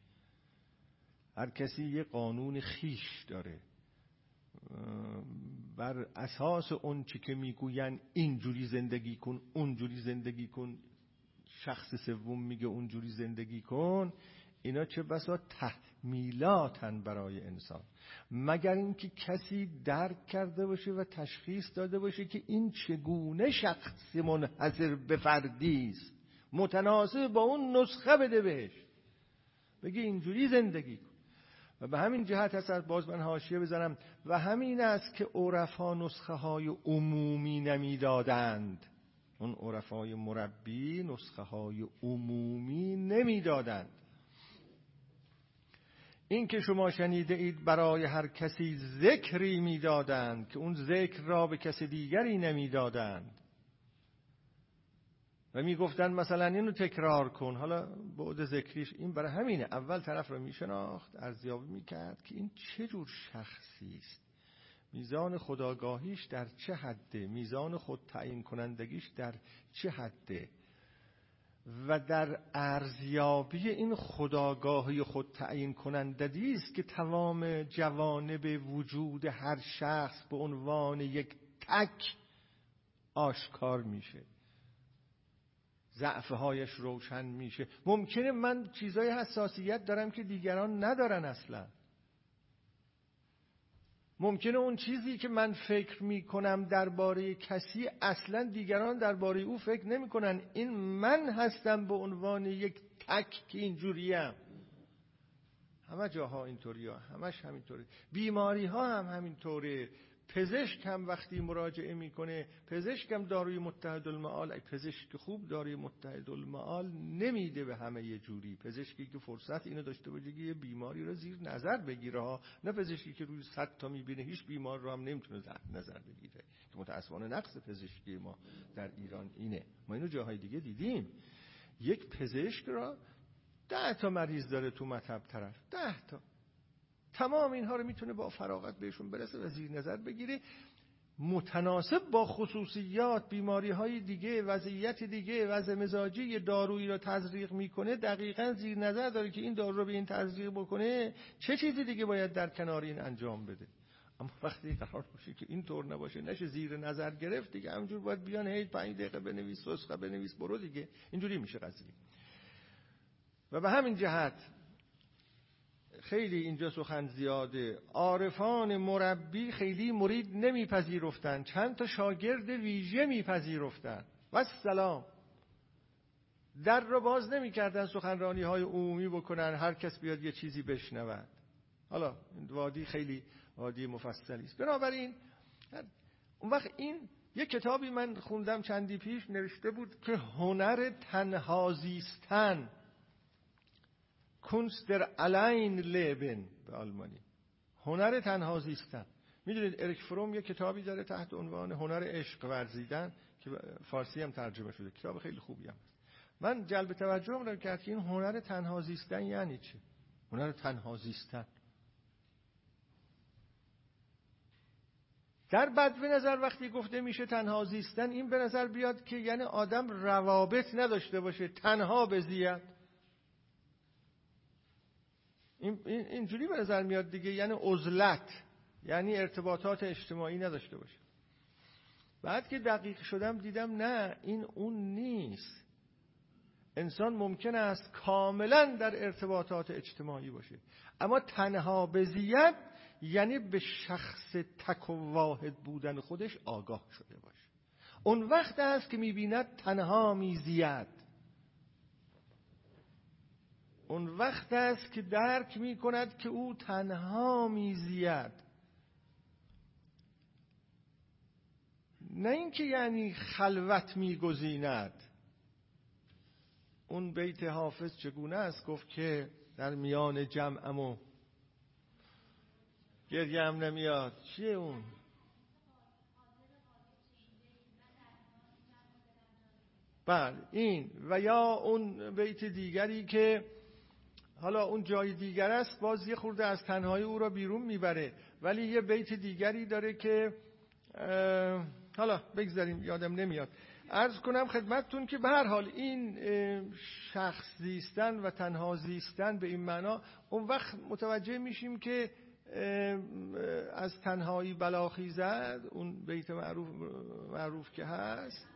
هر کسی یه قانون خیش داره. بر اساس اون چی که می‌گوین اینجوری زندگی کن اونجوری زندگی کن. شخص سوم میگه اونجوری زندگی کن. اینا چه بسا تحمیلاتن برای انسان. مگر اینکه کسی درک کرده باشه و تشخیص داده باشه که این چگونه شخص منحصر به فردی است. متناسب با اون نسخه بده بهش. بگه اینجوری زندگی کن. و به همین جهت هست باز من حاشیه بزنم و همین است که عرفا نسخه های عمومی نمی‌دادند. اون عرفای مربی نسخه های عمومی نمی‌دادند. این که شما شنیده اید برای هر کسی ذکری می‌دادند که اون ذکر را به کسی دیگری نمی‌دادند. و می‌گفتند مثلا اینو تکرار کن. حالا بعد ذکریش این برای همینه. اول طرف رو میشناخت ارزیابی می‌کرد که این چه جور شخصی است. میزان خداگاهیش در چه حده؟ میزان خود تعیین کنندگیش در چه حده؟ و در ارزیابی این خداگاهی خود تعیین کنندگی است که تمام جوانب وجود هر شخص به عنوان یک تک آشکار میشه. ضعفه هایش روشن میشه. ممکنه من چیزای حساسیت دارم که دیگران ندارن اصلا. ممکنه اون چیزی که من فکر می کنم درباره کسی اصلا دیگران درباره او فکر نمی کنن این من هستم به عنوان یک تک که اینجوریم. همه جاها اینطوری ها همش همینطوری بیماری ها هم همینطوره. پزشک هم وقتی مراجعه می‌کنه پزشک هم داروی متحد المعال پزشک خوب داروی متحد المعال نمیده به همه یه جوری. پزشکی که فرصت اینو داشته باشه که یه بیماری رو زیر نظر بگیره ها. نه پزشکی که روی صد تا می‌بینه هیچ بیمار رو هم نمی‌تونه نظر بگیره. که متاسفانه نقص پزشکی ما در ایران اینه. ما اینو جاهای دیگه دیدیم. یک پزشک را ده تا مریض داره تو مطب طرف. ده تا. تمام اینها رو می‌تونه با فراغت بهشون برسه و زیر نظر بگیره. متناسب با خصوصیات بیماری های دیگه وضعیت دیگه وضع مزاجی دارویی رو تزریق می‌کنه دقیقا زیر نظر داره که این دارو رو به این تزریق بکنه چه چیزی دیگه باید در کنار این انجام بده؟ اما وقتی قرار باشه که این طور نباشه نشه زیر نظر گرفت دیگه همجور باید بیان هی پنج دقیقه بنویس نسخه بنویس برو دیگه. اینجوری میشه قضیه. و به همین جهت خیلی اینجا سخن زیاده. عارفان مربی خیلی مرید نمیپذیرفتن چند تا شاگرد ویژه میپذیرفتن و سلام در رو باز نمی‌کردن سخنرانی های عمومی بکنن هر کس بیاد یه چیزی بشنود. حالا وادی خیلی وادی مفصلی است. بنابراین اون وقت این یه کتابی من خوندم چندی پیش نوشته بود که هنر تنها زیستن. کنست در الین لبن به آلمانی. هنر تنها زیستن. می‌دونید اریک فروم یه کتابی داره تحت عنوان هنر عشق ورزیدن که فارسی هم ترجمه شده. کتاب خیلی خوبی هم من جلب توجه رو کرد که این هنر تنها زیستن یعنی چه هنر تنها زیستن. در بد به نظر وقتی گفته میشه تنها زیستن این به نظر بیاد که یعنی آدم روابط نداشته باشه تنها بزید این اینجوری به نظر میاد دیگه یعنی عزلت یعنی ارتباطات اجتماعی نداشته باشه. بعد که دقیق شدم دیدم نه این اون نیست. انسان ممکن است کاملا در ارتباطات اجتماعی باشه. اما تنها بزید یعنی به شخص تک و واحد بودن خودش آگاه شده باشه. اون وقت است که می‌بیند تنها میزید اون وقت است که درک می کند که او تنها میزید. نه اینکه یعنی خلوت میگزیند. اون بیت حافظ چگونه است؟ گفت که در میان جمعمو گریه هم نمیاد. چیه اون؟ بله این و یا اون بیت دیگری که حالا اون جای دیگر است باز یه خورده از تنهایی او را بیرون می‌بره. ولی یه بیت دیگری داره که حالا بگذاریم یادم نمیاد. ارز کنم خدمتتون که به هر حال این شخص زیستن و تنها زیستن به این معنا اون وقت متوجه میشیم که از تنهایی بلاخیزد اون بیت معروف, معروف که هست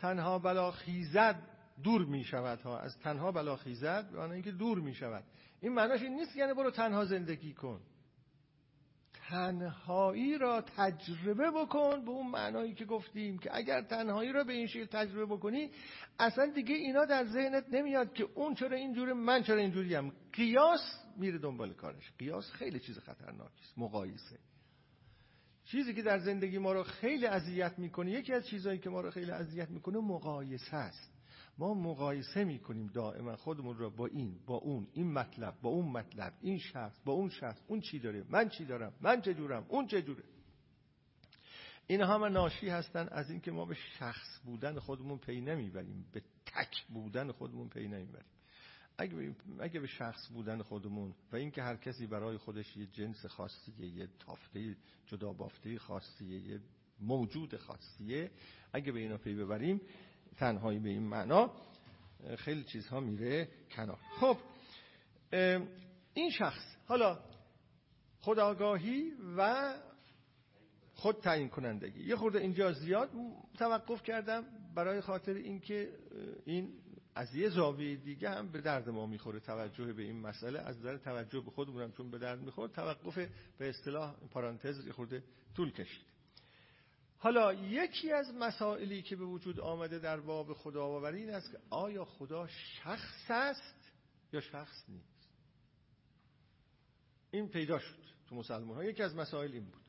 تنها بلاخیزد دور می شود ها. از تنها بلا خیزد به اینکه دور می شود. این معناش این نیست یعنی برو تنها زندگی کن. تنهایی را تجربه بکن به اون معنایی که گفتیم که اگر تنهایی را به این شکل تجربه بکنی اصلا دیگه اینا در ذهنت نمیاد که اون چرا اینجوره من چرا اینجوریم قیاس میره دنبال کارش. قیاس خیلی چیز خطرناکی است. مقایسه. چیزی که در زندگی ما رو خیلی اذیت می‌کنه یکی از چیزهایی که ما رو خیلی اذیت می‌کنه مقایسه است. ما مقایسه می‌کنیم دائما خودمون رو با این با اون این مطلب با اون مطلب این شخص با اون شخص اون چی داره من چی دارم من چه جورم اون چه جوره. این همه ناشی هستن از اینکه ما به شخص بودن خودمون پی نمی‌بریم به تک بودن خودمون پی نمی‌بریم. اگه, اگه به شخص بودن خودمون و اینکه هر کسی برای خودش یه جنس خاصیه یه تافته جدا بافته خاصیه یه موجود خاصیه اگه به اینا پی ببریم تنهایی به این معنا خیلی چیزها میره کنار. خب این شخص حالا خداگاهی و خود تعیین کنندگی. یه خورده اینجا زیاد توقف کردم برای خاطر اینکه این از یه زاویه دیگه هم به درد ما می‌خوره توجه به این مسئله. از نظر توجه به خودمونم چون به درد می‌خورد توقف به اصطلاح پارانتز خورده طول کشید. حالا یکی از مسائلی که به وجود آمده در باب خداوری این است که آیا خدا شخص است یا شخص نیست؟ این پیدا شد تو مسلمان ها یکی از مسائل این بود.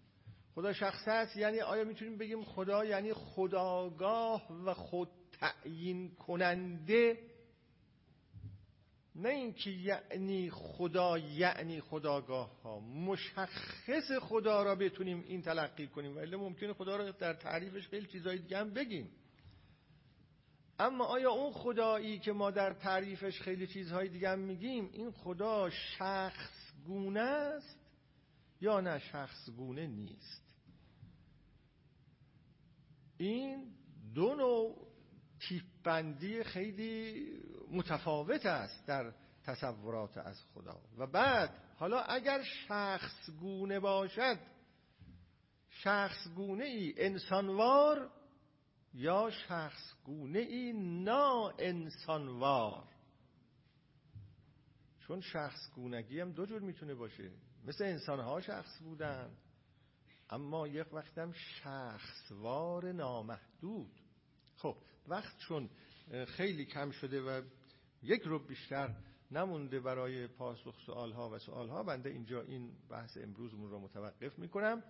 خدا شخص است یعنی آیا می‌تونیم بگیم خدا یعنی خداگاه و خود تعیین کننده نه اینکه یعنی خدا یعنی خداگاه ها مشخص خدا را بتونیم این تلقی کنیم. ولی ممکنه خدا را در تعریفش خیلی چیزای دیگه هم بگیم. اما آیا اون خدایی که ما در تعریفش خیلی چیزهای دیگه هم میگیم این خدا شخص گونه است یا نه شخص گونه نیست؟ این دو نوع تیپ بندی خیلی متفاوت است در تصورات از خدا. و بعد حالا اگر شخص گونه باشد شخص گونه ای انسانوار یا شخص گونه ای نا انسانوار چون شخص گونگی هم دو جور می‌تونه باشه. مثل انسان ها شخص بودن اما یک وقت هم شخصوار نامحدود. خب وقت چون خیلی کم شده و یک رو بیشتر نمونده برای پاسخ سوال ها و سوال ها بنده اینجا این بحث امروزمون رو متوقف می‌کنم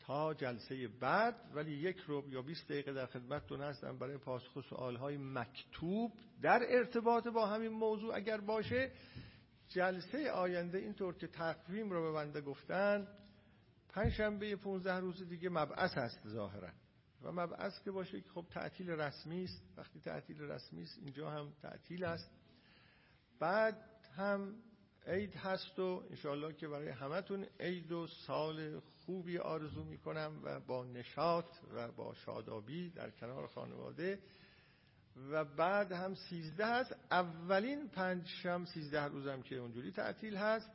تا جلسه بعد ولی یک رو یا 20 دقیقه در خدمتتون هستم برای پاسخ سوال های مکتوب در ارتباط با همین موضوع. اگر باشه جلسه آینده اینطور که تقویم رو به بنده گفتن پنجشنبه 15 روز دیگه مبعث هست ظاهرا. و مبعث که باشه خب تعطیل رسمی است. وقتی تعطیل رسمی است اینجا هم تعطیل است. بعد هم عید هست و انشاءالله که برای همتون عید و سال خوبی آرزو می‌کنم و با نشاط و با شادابی در کنار خانواده. و بعد هم سیزده هست. اولین پنج شم سیزده روزم که اونجوری تعطیل هست.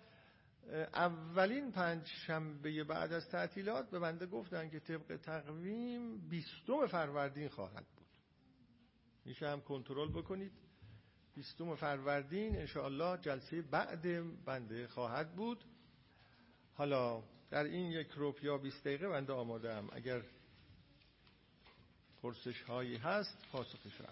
اولین پنج شنبه بعد از تعطیلات به بنده گفتن که طبق تقویم بیستم فروردین خواهد بود. میشه هم کنترل بکنید. بیستم فروردین انشاءالله جلسه بعد بنده خواهد بود. حالا در این یک روپ یا بیست دقیقه بنده آماده هم اگر پرسش هایی هست پاسخش رو